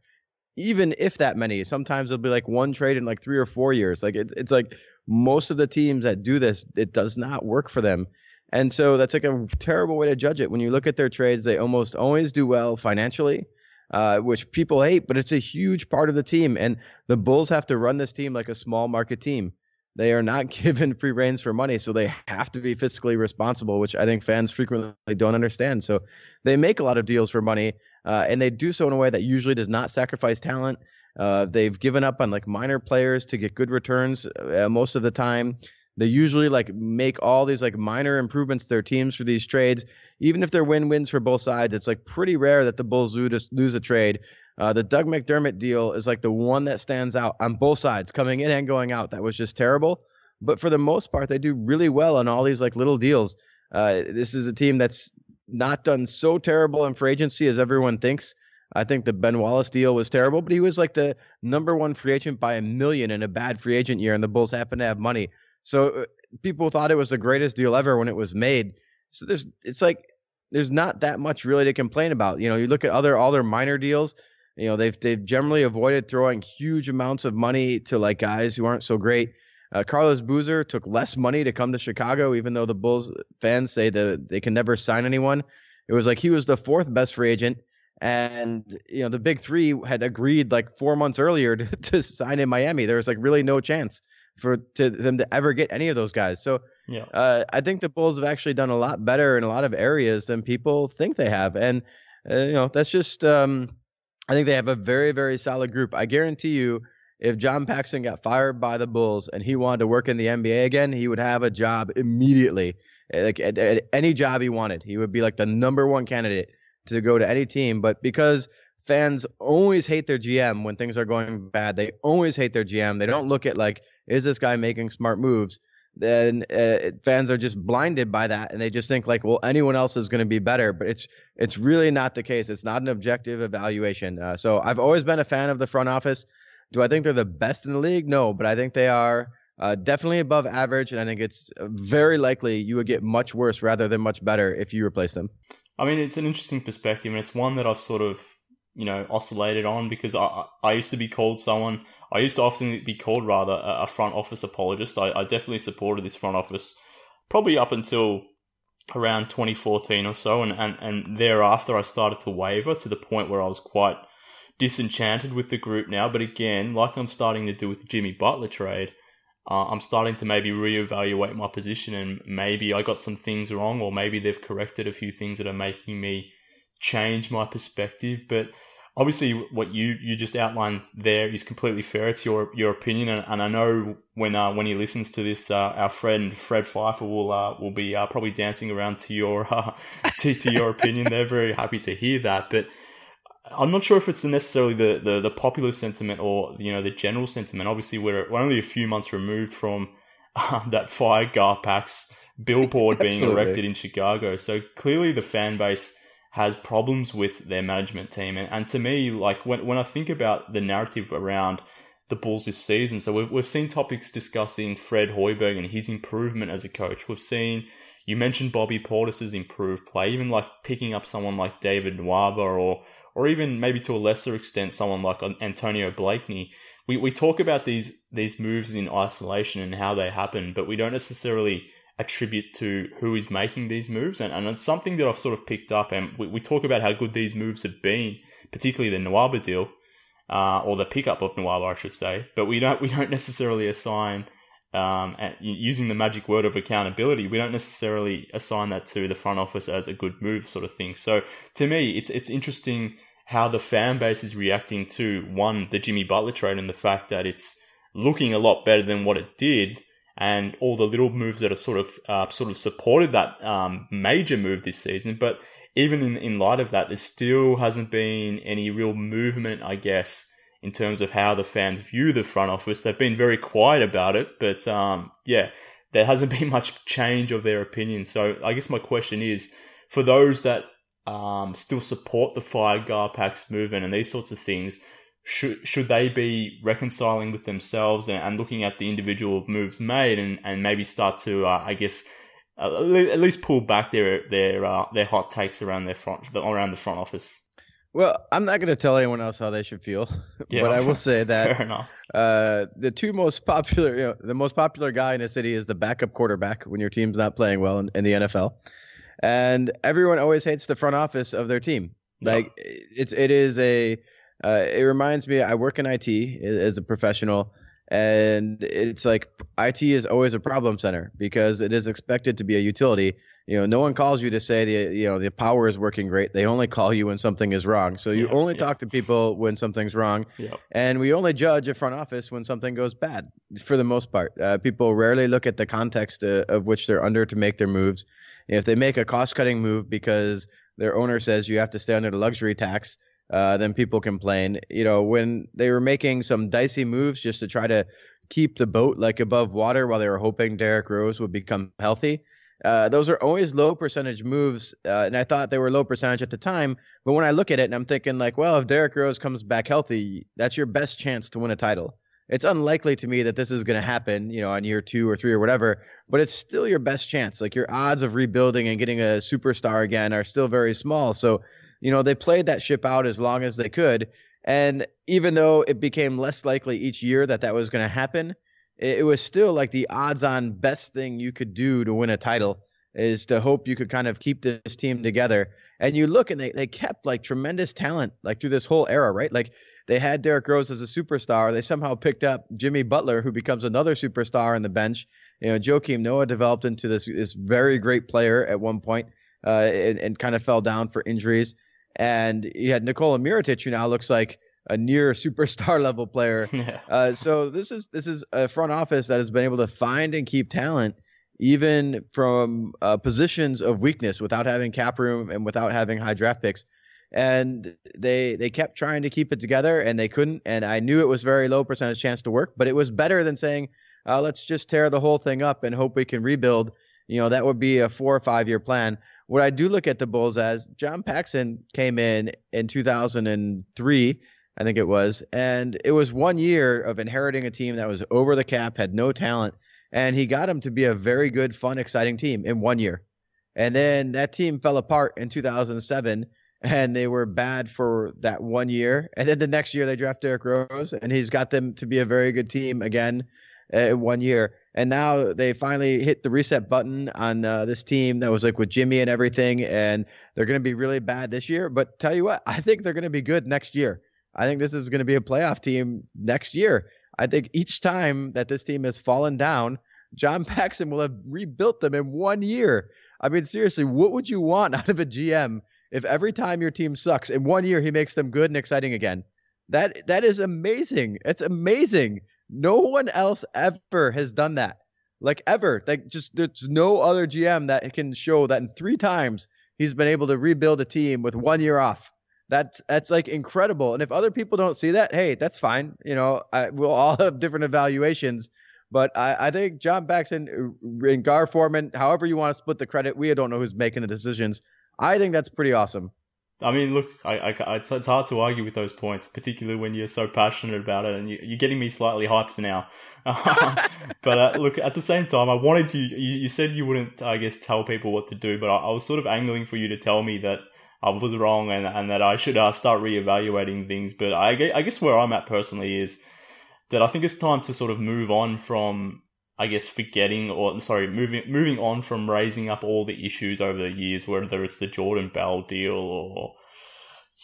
Even if that many, sometimes it'll be like one trade in like three or four years. Like it, it's like most of the teams that do this, it does not work for them. And so that's like a terrible way to judge it. When you look at their trades, they almost always do well financially uh, which people hate, but it's a huge part of the team. And the Bulls have to run this team like a small market team. They are not given free reins for money, so they have to be fiscally responsible, which I think fans frequently don't understand. So they make a lot of deals for money, uh, and they do so in a way that usually does not sacrifice talent. Uh, they've given up on like minor players to get good returns uh, most of the time. They usually like make all these like minor improvements to their teams for these trades. Even if they're win-wins for both sides, it's like pretty rare that the Bulls lose a trade. Uh, the Doug McDermott deal is like the one that stands out on both sides, coming in and going out. That was just terrible. But for the most part, they do really well on all these like little deals. Uh, this is a team that's not done so terrible in free agency as everyone thinks. I think the Ben Wallace deal was terrible, but he was like the number one free agent by a million in a bad free agent year, and the Bulls happened to have money. So uh, people thought it was the greatest deal ever when it was made. So there's it's like there's not that much really to complain about. You know, you look at other all their minor deals. You know, they've they've generally avoided throwing huge amounts of money to like guys who aren't so great. Uh, Carlos Boozer took less money to come to Chicago, even though the Bulls fans say that they can never sign anyone. It was like he was the fourth best free agent, and you know the big three had agreed like four months earlier to, to sign in Miami. There was like really no chance for to them to ever get any of those guys. So yeah, uh, I think the Bulls have actually done a lot better in a lot of areas than people think they have, and uh, you know that's just um, I think they have a very very solid group. I guarantee you. If John Paxson got fired by the Bulls and he wanted to work in the NBA again, he would have a job immediately. Like at, at any job he wanted, he would be like the number one candidate to go to any team. But because fans always hate their GM when things are going bad. They always hate their GM. They don't look at like, is this guy making smart moves? Then uh, fans are just blinded by that, and they just think like, well, anyone else is going to be better. But it's it's really not the case. It's not an objective evaluation. Uh, so I've always been a fan of the front office. Do I think they're the best in the league? No, but I think they are uh, definitely above average, and I think it's very likely you would get much worse rather than much better if you replace them. I mean, it's an interesting perspective, and it's one that I've sort of you know oscillated on because I I used to be called someone I used to often be called rather a front office apologist. I, I definitely supported this front office probably up until around 2014 or so, and, and and thereafter I started to waver to the point where I was quite disenchanted with the group now. But again, like I'm starting to do with the Jimmy Butler trade. Uh, I'm starting to maybe reevaluate my position and maybe I got some things wrong or maybe they've corrected a few things that are making me change my perspective. But obviously, what you, you just outlined there is completely fair. It's your your opinion, and, and I know when uh, when he listens to this, uh, our friend Fred Pfeiffer will uh, will be uh, probably dancing around to your uh, to, to your opinion. They're very happy to hear that, but. I'm not sure if it's necessarily the, the, the popular sentiment or you know the general sentiment. Obviously, we're, we're only a few months removed from um, that fire Garpax billboard being erected in Chicago. So clearly, the fan base has problems with their management team. And, and to me, like when, when I think about the narrative around the Bulls this season, so we've, we've seen topics discussing Fred Hoiberg and his improvement as a coach. We've seen, you mentioned Bobby Portis's improved play, even like picking up someone like David Nwaba or, or even maybe to a lesser extent, someone like Antonio Blakeney. We, we talk about these, these moves in isolation and how they happen, but we don't necessarily attribute to who is making these moves. And, and it's something that I've sort of picked up. And we, we talk about how good these moves have been, particularly the Nwaba deal, uh, or the pickup of Nwaba, I should say. But we don't, we don't necessarily assign, um, using the magic word of accountability, we don't necessarily assign that to the front office as a good move sort of thing. So to me, it's, it's interesting how the fan base is reacting to one, the Jimmy Butler trade and the fact that it's looking a lot better than what it did and all the little moves that are sort of uh, sort of supported that um, major move this season. But even in, in light of that, there still hasn't been any real movement, I guess, in terms of how the fans view the front office. They've been very quiet about it, but um, yeah, there hasn't been much change of their opinion. So I guess my question is, for those that um, still support the Fire Garpax movement and these sorts of things, should should they be reconciling with themselves and, and, looking at the individual moves made and, and maybe start to uh, I guess at least pull back their their uh, their hot takes around their front around the front office. Well, I'm not going to tell anyone else how they should feel, yeah, but I will say that uh, the two most popular, you know, the most popular guy in the city is the backup quarterback when your team's not playing well in, in the NFL, and everyone always hates the front office of their team. Like it's it is a uh, it reminds me, I work in IT as a professional, and it's like IT is always a problem center because it is expected to be a utility. You know, no one calls you to say the you know the power is working great. They only call you when something is wrong. So you yeah, only yeah. talk to people when something's wrong, yep. and we only judge a front office when something goes bad. For the most part, uh, people rarely look at the context uh, of which they're under to make their moves. If they make a cost-cutting move because their owner says you have to stay under the luxury tax, uh, then people complain. You know, when they were making some dicey moves just to try to keep the boat like above water while they were hoping Derrick Rose would become healthy. Uh, those are always low percentage moves, uh, and I thought they were low percentage at the time. But when I look at it, and I'm thinking like, well, if Derrick Rose comes back healthy, that's your best chance to win a title. It's unlikely to me that this is going to happen, you know, on year two or three or whatever. But it's still your best chance. Like your odds of rebuilding and getting a superstar again are still very small. So you know, they played that ship out as long as they could. And even though it became less likely each year that that was going to happen, it, it, was still like the odds on best thing you could do to win a title is to hope you could kind of keep this team together. And you look and they, they kept like tremendous talent like through this whole era, right? Like they had Derrick Rose as a superstar. They somehow picked up Jimmy Butler, who becomes another superstar on the bench. You know, Joakim Noah developed into this this very great player at one point, uh, and, and kind of fell down for injuries. And you had Nikola Mirotic, who now looks like a near superstar level player. Yeah. Uh, so this is this is a front office that has been able to find and keep talent even from uh, positions of weakness without having cap room and without having high draft picks. And they they kept trying to keep it together and they couldn't. And I knew it was very low percentage chance to work, but it was better than saying uh, let's just tear the whole thing up and hope we can rebuild. You know that would be a four or five year plan. What I do look at the Bulls as John Paxson came in in 2003, I think it was, and it was one year of inheriting a team that was over the cap, had no talent, and he got them to be a very good, fun, exciting team in one year. And then that team fell apart in 2007, and they were bad for that one year. And then the next year they draft Derrick Rose, and he's got them to be a very good team again uh, one year. And now they finally hit the reset button on uh, this team that was like with Jimmy and everything, and they're going to be really bad this year. But tell you what, I think they're going to be good next year. I think this is going to be a playoff team next year. I think each time that this team has fallen down, John Paxson will have rebuilt them in one year. I mean, seriously, what would you want out of a GM if every time your team sucks in one year he makes them good and exciting again? That that is amazing. It's amazing. No one else ever has done that. Like ever. Like just there's no other GM that can show that in three times he's been able to rebuild a team with one year off. That's that's like incredible. And if other people don't see that, hey, that's fine. You know, I, we'll all have different evaluations. But I, I think John Paxson and Gar Forman, however you want to split the credit, we don't know who's making the decisions. I think that's pretty awesome. I mean, look, I, I, it's, it's hard to argue with those points, particularly when you're so passionate about it, and you, are getting me slightly hyped now. but uh, look, at the same time, I wanted you, you. You said you wouldn't, I guess, tell people what to do, but I, I was sort of angling for you to tell me that I was wrong and and that I should uh, start reevaluating things. But I, I guess where I'm at personally is that I think it's time to sort of move on from I guess forgetting or sorry, moving moving on from raising up all the issues over the years, whether it's the Jordan Bell deal or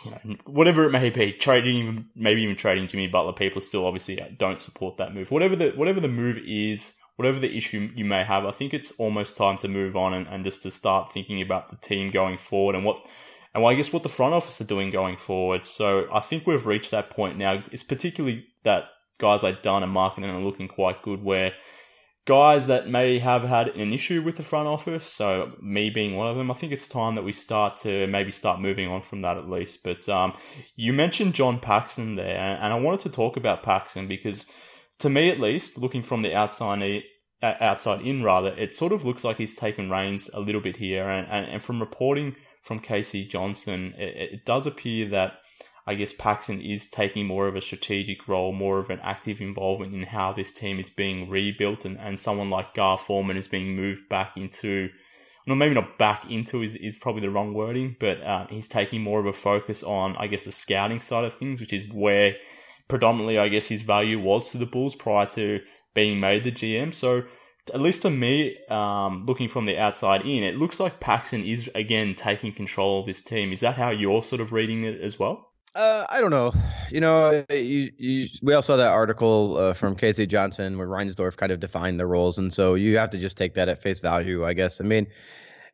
you know whatever it may be, trading maybe even trading Jimmy Butler. People still obviously don't support that move. Whatever the whatever the move is, whatever the issue you may have, I think it's almost time to move on and, and just to start thinking about the team going forward and what and well, I guess what the front office are doing going forward. So I think we've reached that point now. It's particularly that guys like Dunn and Markkanen are looking quite good where guys that may have had an issue with the front office, so me being one of them, I think it's time that we start to maybe start moving on from that at least. But um, you mentioned John Paxson there, and I wanted to talk about Paxson because to me at least, looking from the outside uh, outside in rather, it sort of looks like he's taken reins a little bit here, and, and, and from reporting from K.C. Johnson, it, it does appear that I guess Paxson is taking more of a strategic role, more of an active involvement in how this team is being rebuilt, and, and someone like Gar Forman is being moved back into, no, maybe not back into is, is probably the wrong wording, but uh, he's taking more of a focus on, I guess, the scouting side of things, which is where predominantly, I guess, his value was to the Bulls prior to being made the GM. So, at least to me, um, looking from the outside in, it looks like Paxson is again taking control of this team. Is that how you're sort of reading it as well? Uh, I don't know. You know, you, you, we all saw that article uh, from K.C. Johnson where Reinsdorf kind of defined the roles, and so you have to just take that at face value, I guess. I mean, uh,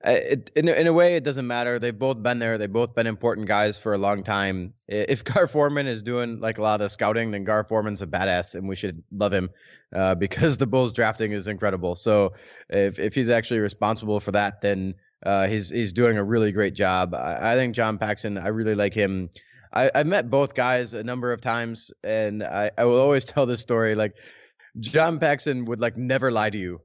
it, in in a way, it doesn't matter. They've both been there. They've both been important guys for a long time. If Gar Forman is doing like a lot of scouting, then Gar Forman's a badass, and we should love him uh, because the Bulls drafting is incredible. So if if he's actually responsible for that, then uh, he's he's doing a really great job. I, I think John Paxson. I really like him. I, I met both guys a number of times, and I, I will always tell this story. Like John Paxson would like never lie to you.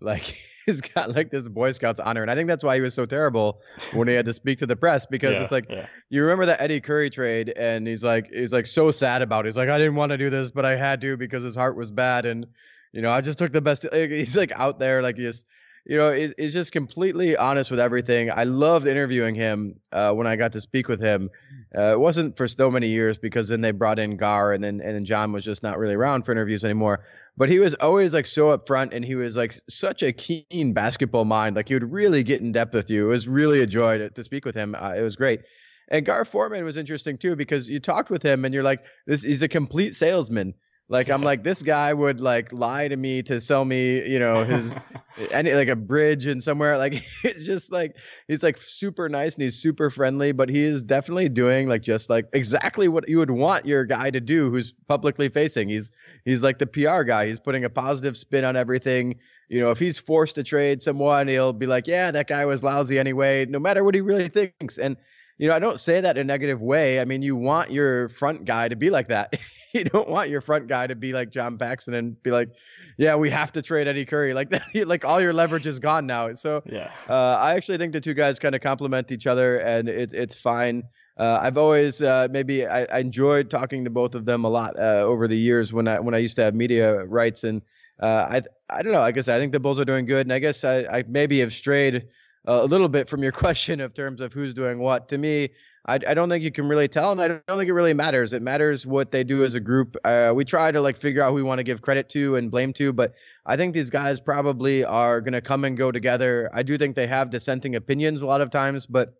Like he's got like this Boy Scouts honor, and I think that's why he was so terrible when he had to speak to the press because yeah, it's like yeah. you remember that Eddie Curry trade, and he's like he's like so sad about it. He's like I didn't want to do this, but I had to because his heart was bad, and you know I just took the best. He's like out there like just you know, it, it's just completely honest with everything. I loved interviewing him uh, when I got to speak with him. Uh, it wasn't for so many years because then they brought in Gar and then and then John was just not really around for interviews anymore. But he was always like so upfront and he was like such a keen basketball mind. Like he would really get in depth with you. It was really a joy to, to speak with him. Uh, it was great. And Gar Forman was interesting too because you talked with him and you're like, this he's a complete salesman. Like I'm like this guy would like lie to me to sell me, you know, his any like a bridge and somewhere. Like it's just like he's like super nice and he's super friendly, but he is definitely doing like just like exactly what you would want your guy to do who's publicly facing. He's he's like the PR guy. He's putting a positive spin on everything. You know, if he's forced to trade someone, he'll be like, "Yeah, that guy was lousy anyway," no matter what he really thinks. And you know, I don't say that in a negative way. I mean, you want your front guy to be like that. you don't want your front guy to be like John Paxson and be like, yeah, we have to trade Eddie Curry. Like that, like all your leverage is gone now. So yeah, uh, I actually think the two guys kind of complement each other, and it, it's fine. Uh, I've always uh, maybe I, I, enjoyed talking to both of them a lot uh, over the years when I when I used to have media rights, and uh, I I don't know. I guess I think the Bulls are doing good, and I guess I, I maybe have strayed a little bit from your question of terms of who's doing what. To me, I, I don't think you can really tell, and I don't think it really matters. It matters what they do as a group. Uh, we try to like figure out who we want to give credit to and blame to, but I think these guys probably are going to come and go together. I do think they have dissenting opinions a lot of times, but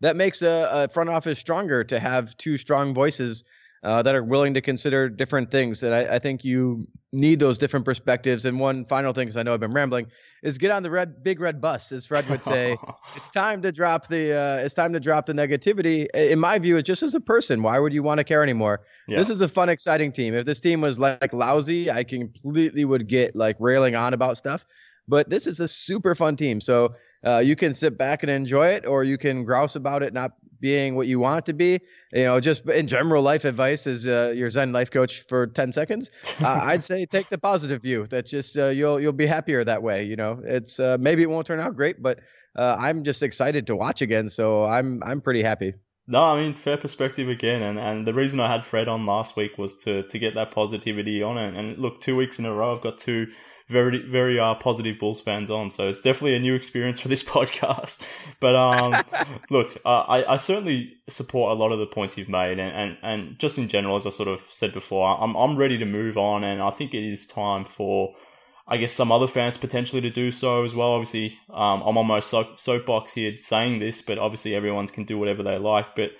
that makes a, a front office stronger to have two strong voices uh, that are willing to consider different things. And I, I, think you need those different perspectives. And one final thing, because I know I've been rambling, is get on the red big red bus, as Fred would say. it's time to drop the uh, it's time to drop the negativity. In my view, it's just as a person. Why would you want to care anymore? Yeah. This is a fun, exciting team. If this team was like lousy, I completely would get like railing on about stuff. But this is a super fun team. So uh, you can sit back and enjoy it, or you can grouse about it not being what you want it to be. You know, just in general life advice as uh, your Zen life coach for 10 seconds, uh, I'd say take the positive view. That just uh, you'll you'll be happier that way. You know, it's uh, maybe it won't turn out great, but uh, I'm just excited to watch again. So I'm I'm pretty happy. No, I mean fair perspective again, and, and the reason I had Fred on last week was to to get that positivity on it. And look, two weeks in a row, I've got two very very uh, positive Bulls fans on. So it's definitely a new experience for this podcast. But um, look, uh, I, I certainly support a lot of the points you've made, and, and, and just in general, as I sort of said before, I'm I'm ready to move on, and I think it is time for. I guess some other fans potentially to do so as well. Obviously, um, I'm on my soap, soapbox here saying this, but obviously everyone can do whatever they like. But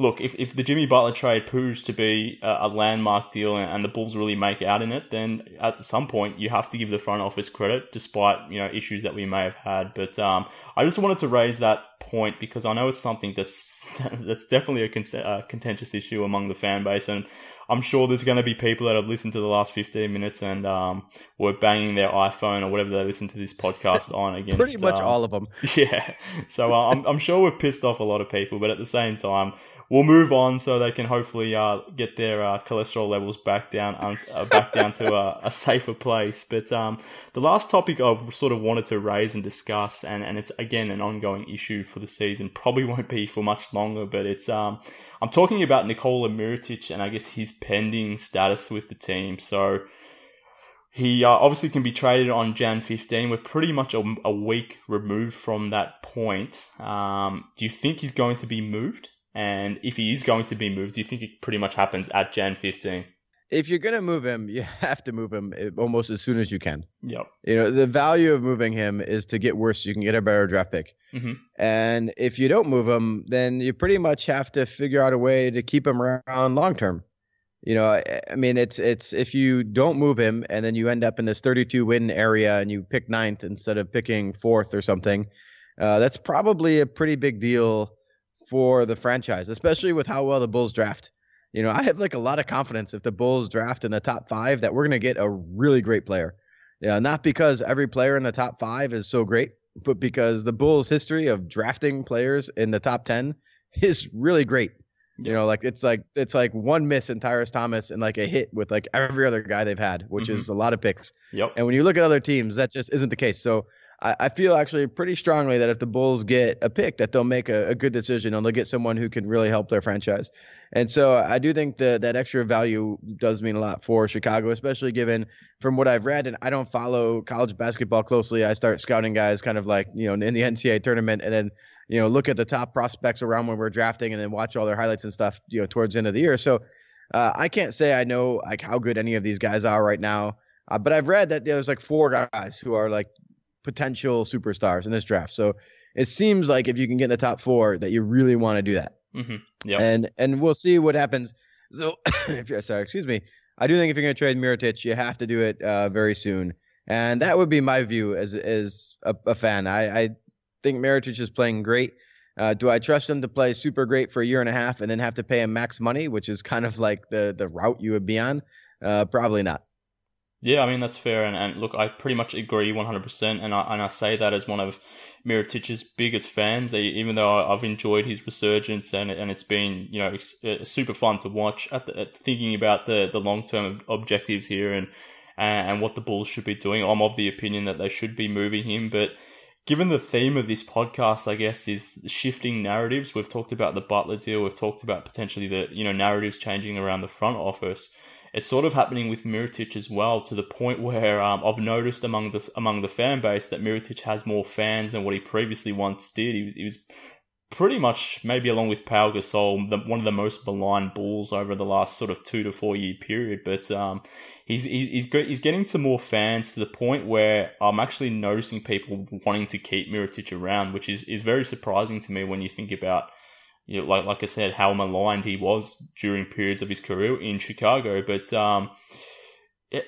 look, if, if the Jimmy Butler trade proves to be a, a, landmark deal and, and, the Bulls really make out in it, then at some point you have to give the front office credit, despite you know issues that we may have had. But um, I just wanted to raise that point because I know it's something that's that's definitely a, con- a contentious issue among the fan base, and I'm sure there's going to be people that have listened to the last 15 minutes and um, were banging their iPhone or whatever they listen to this podcast on against. Pretty much um, all of them. Yeah. So uh, I'm, I'm sure we've pissed off a lot of people, but at the same time, we'll move on so they can hopefully uh, get their uh, cholesterol levels back down uh, back down to a, a, safer place. But um, the last topic I sort of wanted to raise and discuss, and, and it's again an ongoing issue for the season, probably won't be for much longer. But it's um, I'm talking about Nikola Mirotic and I guess his pending status with the team. So. He uh, obviously can be traded on Jan 15. We're pretty much a, a week removed from that point. Um, do you think he's going to be moved? And if he is going to be moved, do you think it pretty much happens at Jan 15? If you're going to move him, you have to move him eh, almost as soon as you can. Yep. You know, the value of moving him is to get worse. So you can get a better draft pick. Mm-hmm. And if you don't move him, then you pretty much have to figure out a way to keep him around long term. You know, I, I mean, it's it's if you don't move him and then you end up in this 32 win area and you pick ninth instead of picking fourth or something, uh, that's probably a pretty big deal for the franchise, especially with how well the Bulls draft. You know, I have like a lot of confidence if the Bulls draft in the top five that we're going to get a really great player. Yeah, not because every player in the top five is so great, but because the Bulls' history of drafting players in the top ten is really great. You know, like it's like it's like one miss in Tyrus Thomas and like a hit with like every other guy they've had, which mm-hmm. is a lot of picks. Yep. And when you look at other teams, that just isn't the case. So I, I feel actually pretty strongly that if the Bulls get a pick, that they'll make a, a good decision and they'll get someone who can really help their franchise. And so I do think that that extra value does mean a lot for Chicago, especially given from what I've read. And I don't follow college basketball closely. I start scouting guys kind of like you know in the NCAA tournament, and then you know look at the top prospects around when we're drafting, and then watch all their highlights and stuff you know towards the end of the year. So uh, I can't say I know like how good any of these guys are right now. Uh, but I've read that there's like four guys who are like potential superstars in this draft. So it seems like if you can get in the top four, that you really want to do that. Mm-hmm. Yep. And and we'll see what happens. So if you're sorry, excuse me, I do think if you're going to trade Mirotic, you have to do it uh, very soon. And that would be my view as as a, a fan. I, I think Mirotic is playing great. Uh, do I trust him to play super great for a year and a half and then have to pay him max money, which is kind of like the the route you would be on? Uh, probably not. Yeah, I mean that's fair, and, and look, I pretty much agree one hundred percent, and I and I say that as one of Mirotic's biggest fans. Even though I've enjoyed his resurgence, and and it's been you know uh, super fun to watch. At, the, at thinking about the the long term objectives here and and what the Bulls should be doing, I'm of the opinion that they should be moving him. But given the theme of this podcast, I guess is shifting narratives. We've talked about the Butler deal. We've talked about potentially the you know narratives changing around the front office it's sort of happening with Mirotic as well, to the point where um, I've noticed among the among the fan base that Mirotic has more fans than what he previously once did. He was, he was pretty much maybe along with Pau Gasol, the, one of the most maligned Bulls over the last sort of two to four year period. But um, he's he's he's, getting some more fans to the point where I'm actually noticing people wanting to keep Mirotic around, which is is very surprising to me when you think about. You know, like like I said, how maligned he was during periods of his career in Chicago, but um,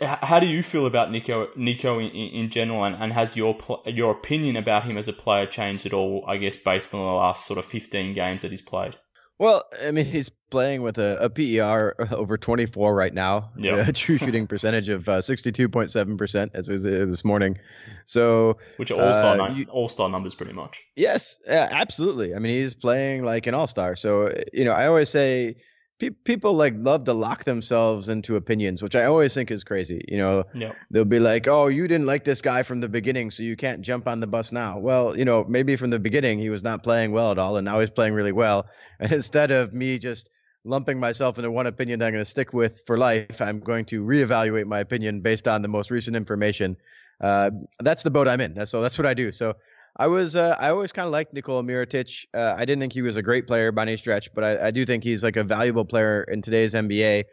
how do you feel about Nico Nico in, in general, and, and has your your opinion about him as a player changed at all? I guess based on the last sort of fifteen games that he's played. Well, I mean, he's playing with a, a PER over 24 right now, yep. a true shooting percentage of uh, 62.7% as was this morning. So, which are all star uh, all star numbers, pretty much. Yes, absolutely. I mean, he's playing like an all star. So, you know, I always say pe- people like love to lock themselves into opinions, which I always think is crazy. You know, yep. they'll be like, "Oh, you didn't like this guy from the beginning, so you can't jump on the bus now." Well, you know, maybe from the beginning he was not playing well at all, and now he's playing really well. And instead of me just lumping myself into one opinion that I'm going to stick with for life, I'm going to reevaluate my opinion based on the most recent information. Uh, that's the boat I'm in. That's, so that's what I do. So I was uh, I always kind of liked Nikola Mirotic. Uh, I didn't think he was a great player by any stretch, but I, I do think he's like a valuable player in today's NBA.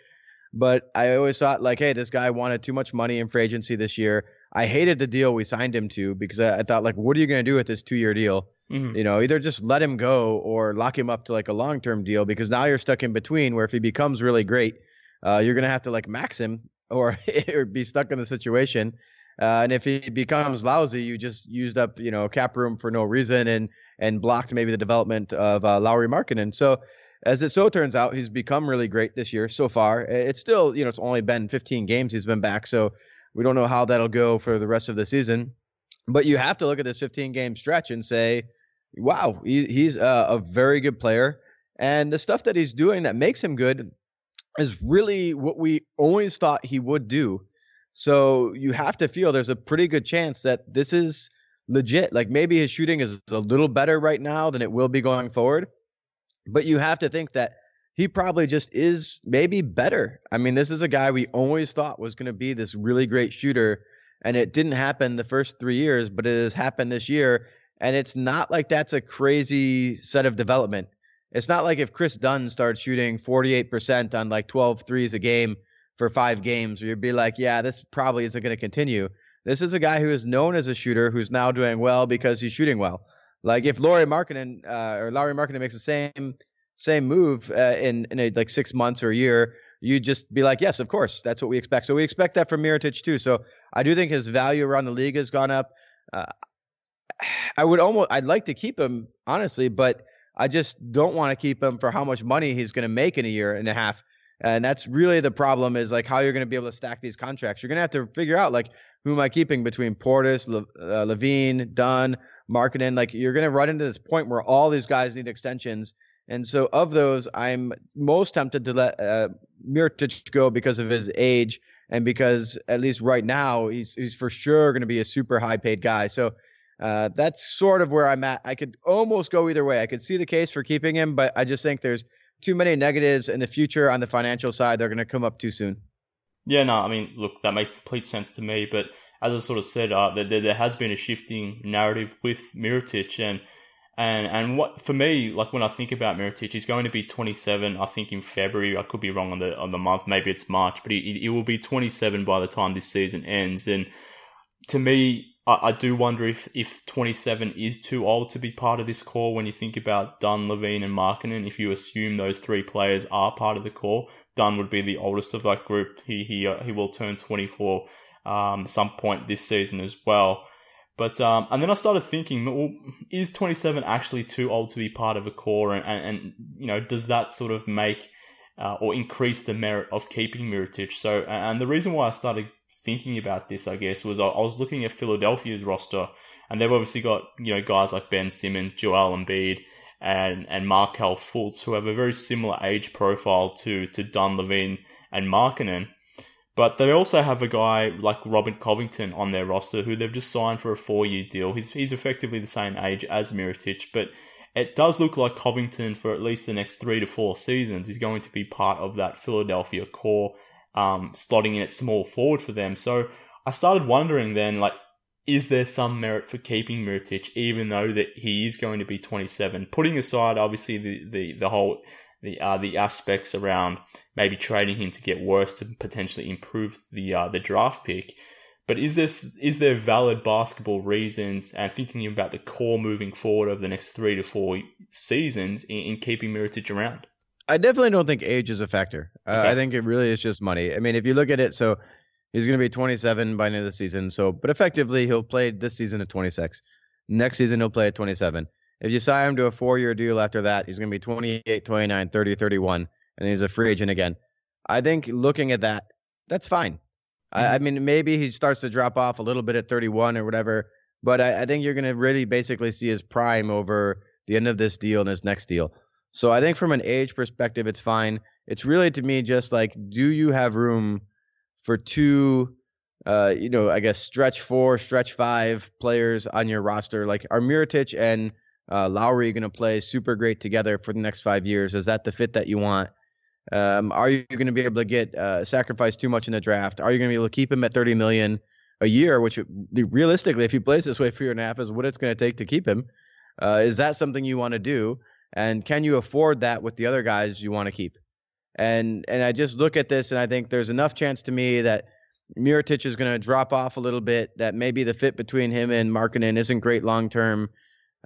But I always thought like, hey, this guy wanted too much money in free agency this year. I hated the deal we signed him to because I, I thought like, what are you going to do with this two year deal? Mm-hmm. You know, either just let him go or lock him up to like a long term deal because now you're stuck in between where if he becomes really great, uh, you're going to have to like max him or, or be stuck in the situation uh, and if he becomes lousy, you just used up, you know, cap room for no reason and and blocked maybe the development of uh, Lauri Markkanen. So as it so turns out, he's become really great this year so far. It's still, you know, it's only been 15 games he's been back, so we don't know how that'll go for the rest of the season. But you have to look at this 15 game stretch and say, wow, he, he's a, a very good player. And the stuff that he's doing that makes him good is really what we always thought he would do so you have to feel there's a pretty good chance that this is legit. Like maybe his shooting is a little better right now than it will be going forward. But you have to think that he probably just is maybe better. I mean, this is a guy we always thought was going to be this really great shooter. And it didn't happen the first three years, but it has happened this year. And it's not like that's a crazy set of development. It's not like if Kris Dunn starts shooting 48% on like 12 threes a game for five games, you'd be like, yeah, this probably isn't going to continue. This is a guy who is known as a shooter who's now doing well because he's shooting well. Like if Lauri Markkanen uh, or Lauri Markkanen makes the same same move uh, in in a, like six months or a year, you'd just be like, yes, of course, that's what we expect. So we expect that from Mirotic too. So I do think his value around the league has gone up. Uh, I would almost, I'd like to keep him honestly, but I just don't want to keep him for how much money he's going to make in a year and a half. And that's really the problem is like how you're going to be able to stack these contracts. You're going to have to figure out like who am I keeping between Portis, Le, uh, LaVine, Dunn, Markkanen. Like you're going to run into this point where all these guys need extensions. And so of those, I'm most tempted to let uh, go because of his age and because at least right now he's he's for sure going to be a super high paid guy. So uh, that's sort of where I'm at. I could almost go either way. I could see the case for keeping him, but I just think there's too many negatives in the future on the financial side. They're going to come up too soon. Yeah, no, I mean, look, that makes complete sense to me. But as I sort of said, uh, there, there has been a shifting narrative with Mirotic, and and and what for me, like when I think about Mirotic, he's going to be 27. I think in February. I could be wrong on the on the month. Maybe it's March, but he he will be 27 by the time this season ends. And to me, I, I do wonder if, if 27 is too old to be part of this core when you think about Dunn, LaVine, and Markkanen. If you assume those three players are part of the core, Dunn would be the oldest of that group. He he uh, he will turn 24 um, some point this season as well. But um, and then I started thinking, well, is 27 actually too old to be part of a core? And, and, and you know, does that sort of make uh, or increase the merit of keeping Mirotic? So, and the reason why I started thinking about this, I guess, was I, was looking at Philadelphia's roster, and they've obviously got you know guys like Ben Simmons, Joel Embiid, and and Markelle Fultz, who have a very similar age profile to to Dunn LaVine and Markkanen. But they also have a guy like Robert Covington on their roster who they've just signed for a four year deal. He's he's effectively the same age as Mirotic, but it does look like Covington for at least the next three to four seasons is going to be part of that Philadelphia core um, slotting in at small forward for them. So I started wondering then, like, is there some merit for keeping Mirotic, even though that he is going to be 27? Putting aside, obviously, the, the, the whole the uh, the aspects around maybe trading him to get worse to potentially improve the uh, the draft pick. But is this is there valid basketball reasons and thinking about the core moving forward over the next three to four seasons in, in keeping Mirotic around? I definitely don't think age is a factor. Uh. I think it really is just money. I mean, if you look at it, so he's going to be 27 by the end of the season. So, but effectively, he'll play this season at 26. Next season, he'll play at 27. If you sign him to a four-year deal after that, he's going to be 28, 29, 30, 31, and he's a free agent again. I think looking at that, that's fine. I, I, mm-hmm. mean, maybe he starts to drop off a little bit at 31 or whatever, but I, I think you're going to really basically see his prime over the end of this deal and this next deal. So I think from an age perspective, it's fine. It's really to me just like, do you have room for two, uh, you know, I guess stretch four, stretch five players on your roster? Like are Mirotic and uh, Lauri going to play super great together for the next five years? Is that the fit that you want? Um, are you going to be able to get uh, sacrifice too much in the draft? Are you going to be able to keep him at 30 million a year? Which realistically, if he plays this way for a year and a half, is what it's going to take to keep him. Uh, is that something you want to do? And can you afford that with the other guys you want to keep? And and I just look at this and I think there's enough chance to me that Mirotic is going to drop off a little bit. That maybe the fit between him and Markkanen isn't great long term.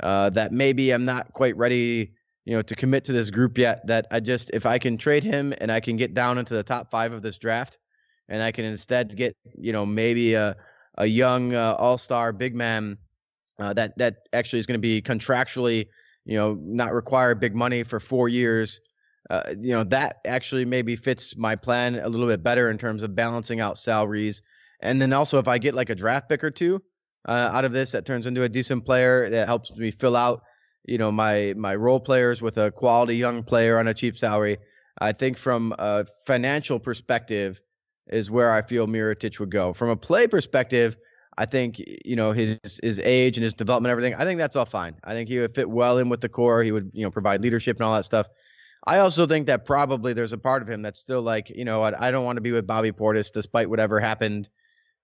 Uh, that maybe I'm not quite ready, you know, to commit to this group yet. That I just if I can trade him and I can get down into the top five of this draft, and I can instead get you know maybe a a young uh, all star big man uh, that that actually is going to be contractually you know, not require big money for four years. Uh, you know, that actually maybe fits my plan a little bit better in terms of balancing out salaries. And then also, if I get like a draft pick or two uh, out of this that turns into a decent player that helps me fill out, you know, my my role players with a quality young player on a cheap salary. I think from a financial perspective is where I feel Mirotic would go. From a play perspective, I think you know his his age and his development, everything. I think that's all fine. I think he would fit well in with the core. He would you know provide leadership and all that stuff. I also think that probably there's a part of him that's still like you know I, I don't want to be with Bobby Portis despite whatever happened.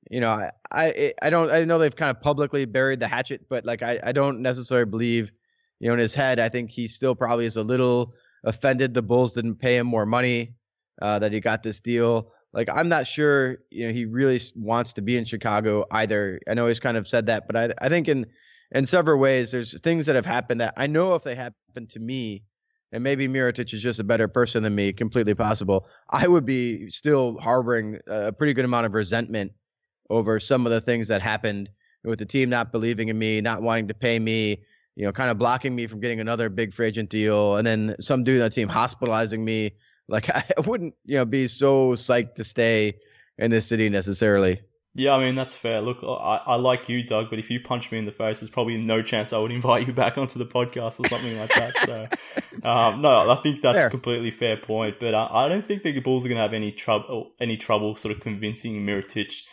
You know I I I don't I know they've kind of publicly buried the hatchet, but like I I don't necessarily believe you know in his head I think he still probably is a little offended the Bulls didn't pay him more money uh, that he got this deal like I'm not sure you know he really wants to be in Chicago either. I know he's kind of said that, but I I think in in several ways there's things that have happened that I know if they happened to me, and maybe Mirotic is just a better person than me, completely possible. I would be still harboring a pretty good amount of resentment over some of the things that happened with the team not believing in me, not wanting to pay me, you know, kind of blocking me from getting another big free agent deal, and then some dude on the team hospitalizing me like I wouldn't, you know, be so psyched to stay in this city necessarily. Yeah, I mean that's fair. Look, I, I like you, Doug, but if you punch me in the face, there's probably no chance I would invite you back onto the podcast or something like that. So, um, no, I think that's fair. a completely fair point. But I, I don't think the Bulls are going to have any trouble, any trouble, sort of convincing Mirotic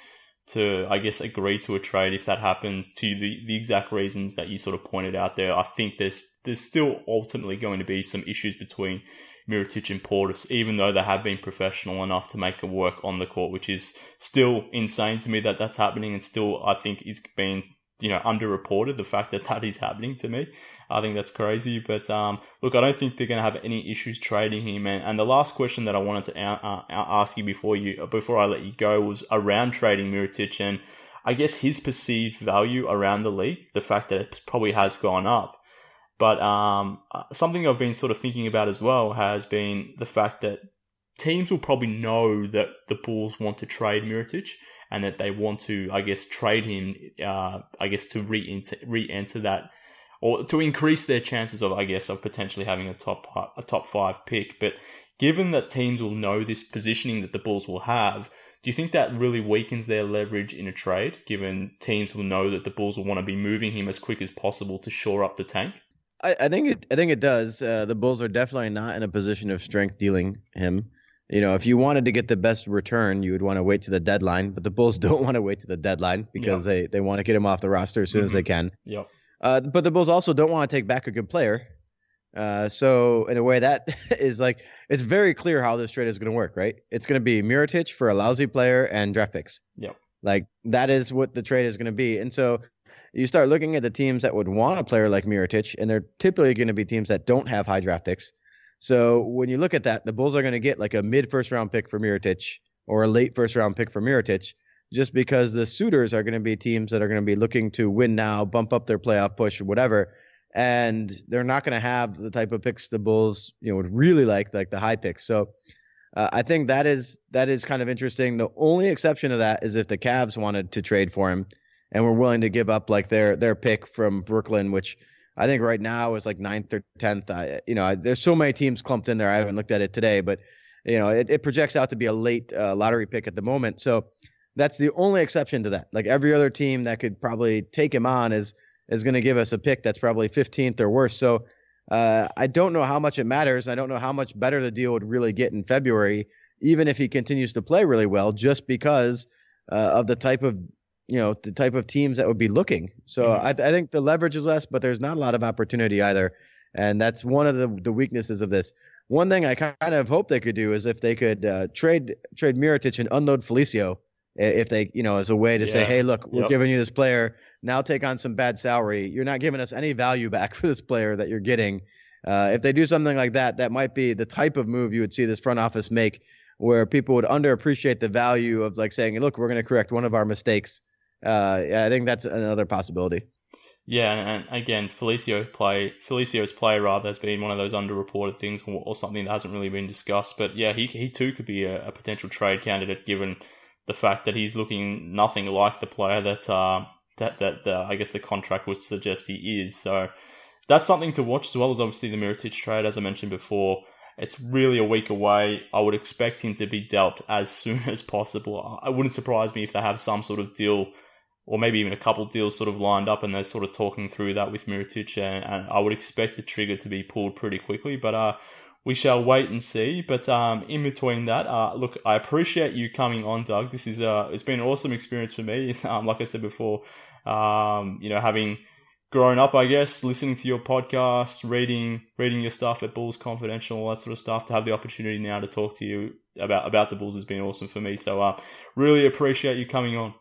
to, I guess, agree to a trade if that happens to the, the exact reasons that you sort of pointed out there. I think there's there's still ultimately going to be some issues between Mirotic and Portis, even though they have been professional enough to make it work on the court, which is still insane to me that that's happening and still I think is being you know underreported the fact that that is happening to me. I think that's crazy but um look i don't think they're going to have any issues trading him and, and the last question that i wanted to uh, ask you before you before i let you go was around trading Mirotic and i guess his perceived value around the league the fact that it probably has gone up. But um, uh, something I've been sort of thinking about as well has been the fact that teams will probably know that the Bulls want to trade Mirotic and that they want to, I guess, trade him, uh, I guess, to re-enter, re-enter that or to increase their chances of, I guess, of potentially having a top a top five pick. But given that teams will know this positioning that the Bulls will have, do you think that really weakens their leverage in a trade? Given teams will know that the Bulls will want to be moving him as quick as possible to shore up the tank. I, I think it. I think it does. Uh, the Bulls are definitely not in a position of strength dealing him. You know, if you wanted to get the best return, you would want to wait to the deadline. But the Bulls don't want to wait to the deadline because yep. they, they want to get him off the roster as soon mm-hmm. as they mm-hmm. can. Yep. Uh, but the Bulls also don't want to take back a good player. Uh, so in a way, that is like it's very clear how this trade is going to work, right? It's going to be Mirotic for a lousy player and draft picks. Yep. Like that is what the trade is going to be. And so you start looking at the teams that would want a player like Mirotic, and they're typically going to be teams that don't have high draft picks. So when you look at that, the Bulls are going to get like a mid first round pick for Mirotic or a late first round pick for Mirotic, just because the suitors are going to be teams that are going to be looking to win now, bump up their playoff push or whatever, and they're not going to have the type of picks the Bulls you know would really like, like the high picks. So. Uh, I think that is that is kind of interesting. The only exception to that is if the Cavs wanted to trade for him, and were willing to give up like their their pick from Brooklyn, which I think right now is like ninth or tenth. I, you know, there's so many teams clumped in there. I haven't looked at it today, but you know, it, it projects out to be a late uh, lottery pick at the moment. So that's the only exception to that. Like every other team that could probably take him on is is going to give us a pick that's probably 15th or worse. So uh, I don't know how much it matters. I don't know how much better the deal would really get in February, even if he continues to play really well, just because uh, of the type of you know the type of teams that would be looking. So mm-hmm. I, I, think the leverage is less, but there's not a lot of opportunity either, and that's one of the the weaknesses of this. One thing I kind of hope they could do is if they could uh, trade trade Mirotic and unload Felicio, if they you know as a way to yeah. say, hey, look, we're yep. giving you this player now, take on some bad salary. You're not giving us any value back for this player that you're getting. Uh, if they do something like that, that might be the type of move you would see this front office make, where people would underappreciate the value of like saying, look, we're going to correct one of our mistakes uh, I think that's another possibility. Yeah, and, again, Felicio play Felicio's play rather has been one of those underreported things or, or something that hasn't really been discussed. But yeah, he he too could be a, a, potential trade candidate given the fact that he's looking nothing like the player that uh, that that the, I guess the contract would suggest he is. So that's something to watch as well as obviously the Mirotic trade, as I mentioned before. It's really a week away. I would expect him to be dealt as soon as possible. I wouldn't surprise me if they have some sort of deal or maybe even a couple deals sort of lined up and they're sort of talking through that with Mirotic and, and I would expect the trigger to be pulled pretty quickly but uh we shall wait and see. But um in between that uh look I appreciate you coming on Doug. This is uh it's been an awesome experience for me. Um like I said before um you know having grown up I guess listening to your podcast reading reading your stuff at Bulls Confidential all that sort of stuff to have the opportunity now to talk to you about about the Bulls has been awesome for me. So uh really appreciate you coming on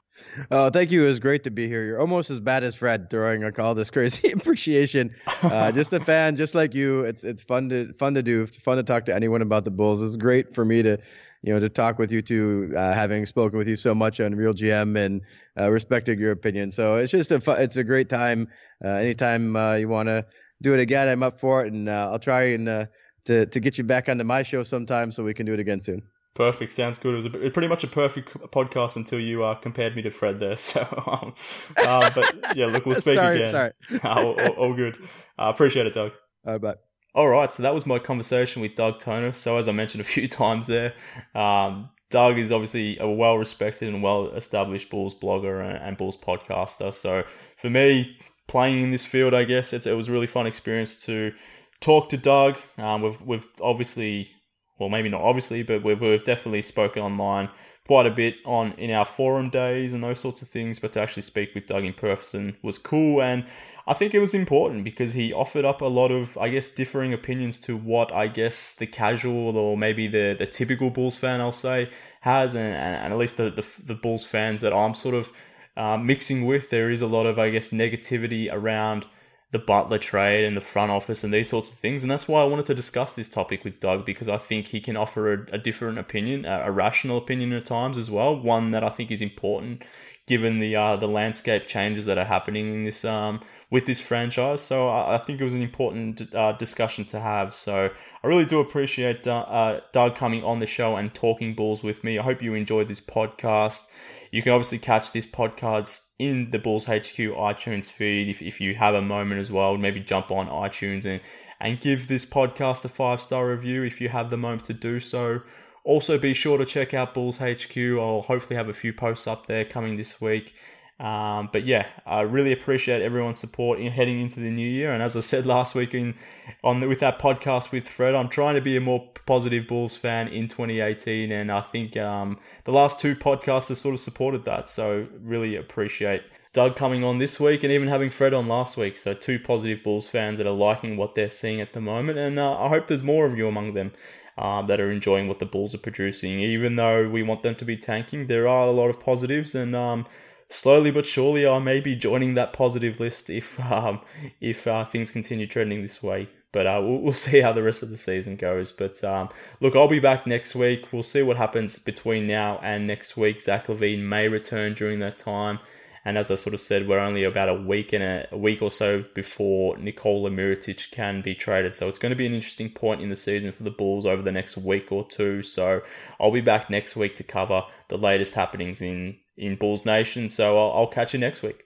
Oh, thank you. It was great to be here. You're almost as bad as Fred throwing like all this crazy appreciation. Uh, just a fan, just like you. It's it's fun to fun to do. It's fun to talk to anyone about the Bulls. It's great for me to, you know, to talk with you too, uh, having spoken with you so much on Real GM and uh, respecting your opinion. So it's just a it's a great time. Uh, anytime uh, you want to do it again, I'm up for it, and I'll try and to to get you back onto my show sometime so we can do it again soon. Perfect. Sounds good. It was a, pretty much a perfect podcast until you uh, compared me to Fred there. So, um, uh, but yeah, look, we'll speak sorry, again. Sorry. all, all, all, good. I uh, appreciate it, Doug. All right. All right. So that was my conversation with Doug Thonus. So as I mentioned a few times there, um, Doug is obviously a well-respected and well-established Bulls blogger and, and, Bulls podcaster. So for me, playing in this field, I guess it was a really fun experience to talk to Doug. Um, we've we've obviously well, maybe not obviously, but we've, we've definitely spoken online quite a bit on in our forum days and those sorts of things. But to actually speak with Doug in person was cool, and I think it was important because he offered up a lot of, I guess, differing opinions to what I guess the casual or maybe the the typical Bulls fan, I'll say, has, and, and at least the, the, the Bulls fans that I'm sort of uh, mixing with. There is a lot of, I guess, negativity around the Butler trade and the front office and these sorts of things. And that's why I wanted to discuss this topic with Doug because I think he can offer a, a different opinion, a, a, rational opinion at times as well. One that I think is important given the uh, the landscape changes that are happening in this um with this franchise. So I, I think it was an important uh, discussion to have. So I really do appreciate uh, uh Doug coming on the show and talking balls with me. I hope you enjoyed this podcast. You can obviously catch this podcast in the Bulls HQ iTunes feed if, if you have a moment as well. Maybe jump on iTunes and, and give this podcast a five star review if you have the moment to do so. Also, be sure to check out Bulls HQ. I'll hopefully have a few posts up there coming this week. Um, but yeah, I really appreciate everyone's support in heading into the new year. And as I said last week in on the, with that podcast with Fred, I'm trying to be a more positive Bulls fan in 2018, and I think um, the last two podcasts have sort of supported that. So really appreciate Doug coming on this week and even having Fred on last week. So two positive Bulls fans that are liking what they're seeing at the moment, and uh, I hope there's more of you among them. um, that are enjoying what the Bulls are producing. Even though we want them to be tanking, there are a lot of positives, and um, slowly but surely, I may be joining that positive list if um, if uh, things continue trending this way. But uh, we'll, we'll, see how the rest of the season goes. But um, look, I'll be back next week. We'll see what happens between now and next week. Zach LaVine may return during that time. And as I sort of said, we're only about a week and a, a, week or so before Nikola Mirotic can be traded. So it's going to be an interesting point in the season for the Bulls over the next week or two. So I'll be back next week to cover the latest happenings in, in Bulls Nation. So I'll, I'll catch you next week.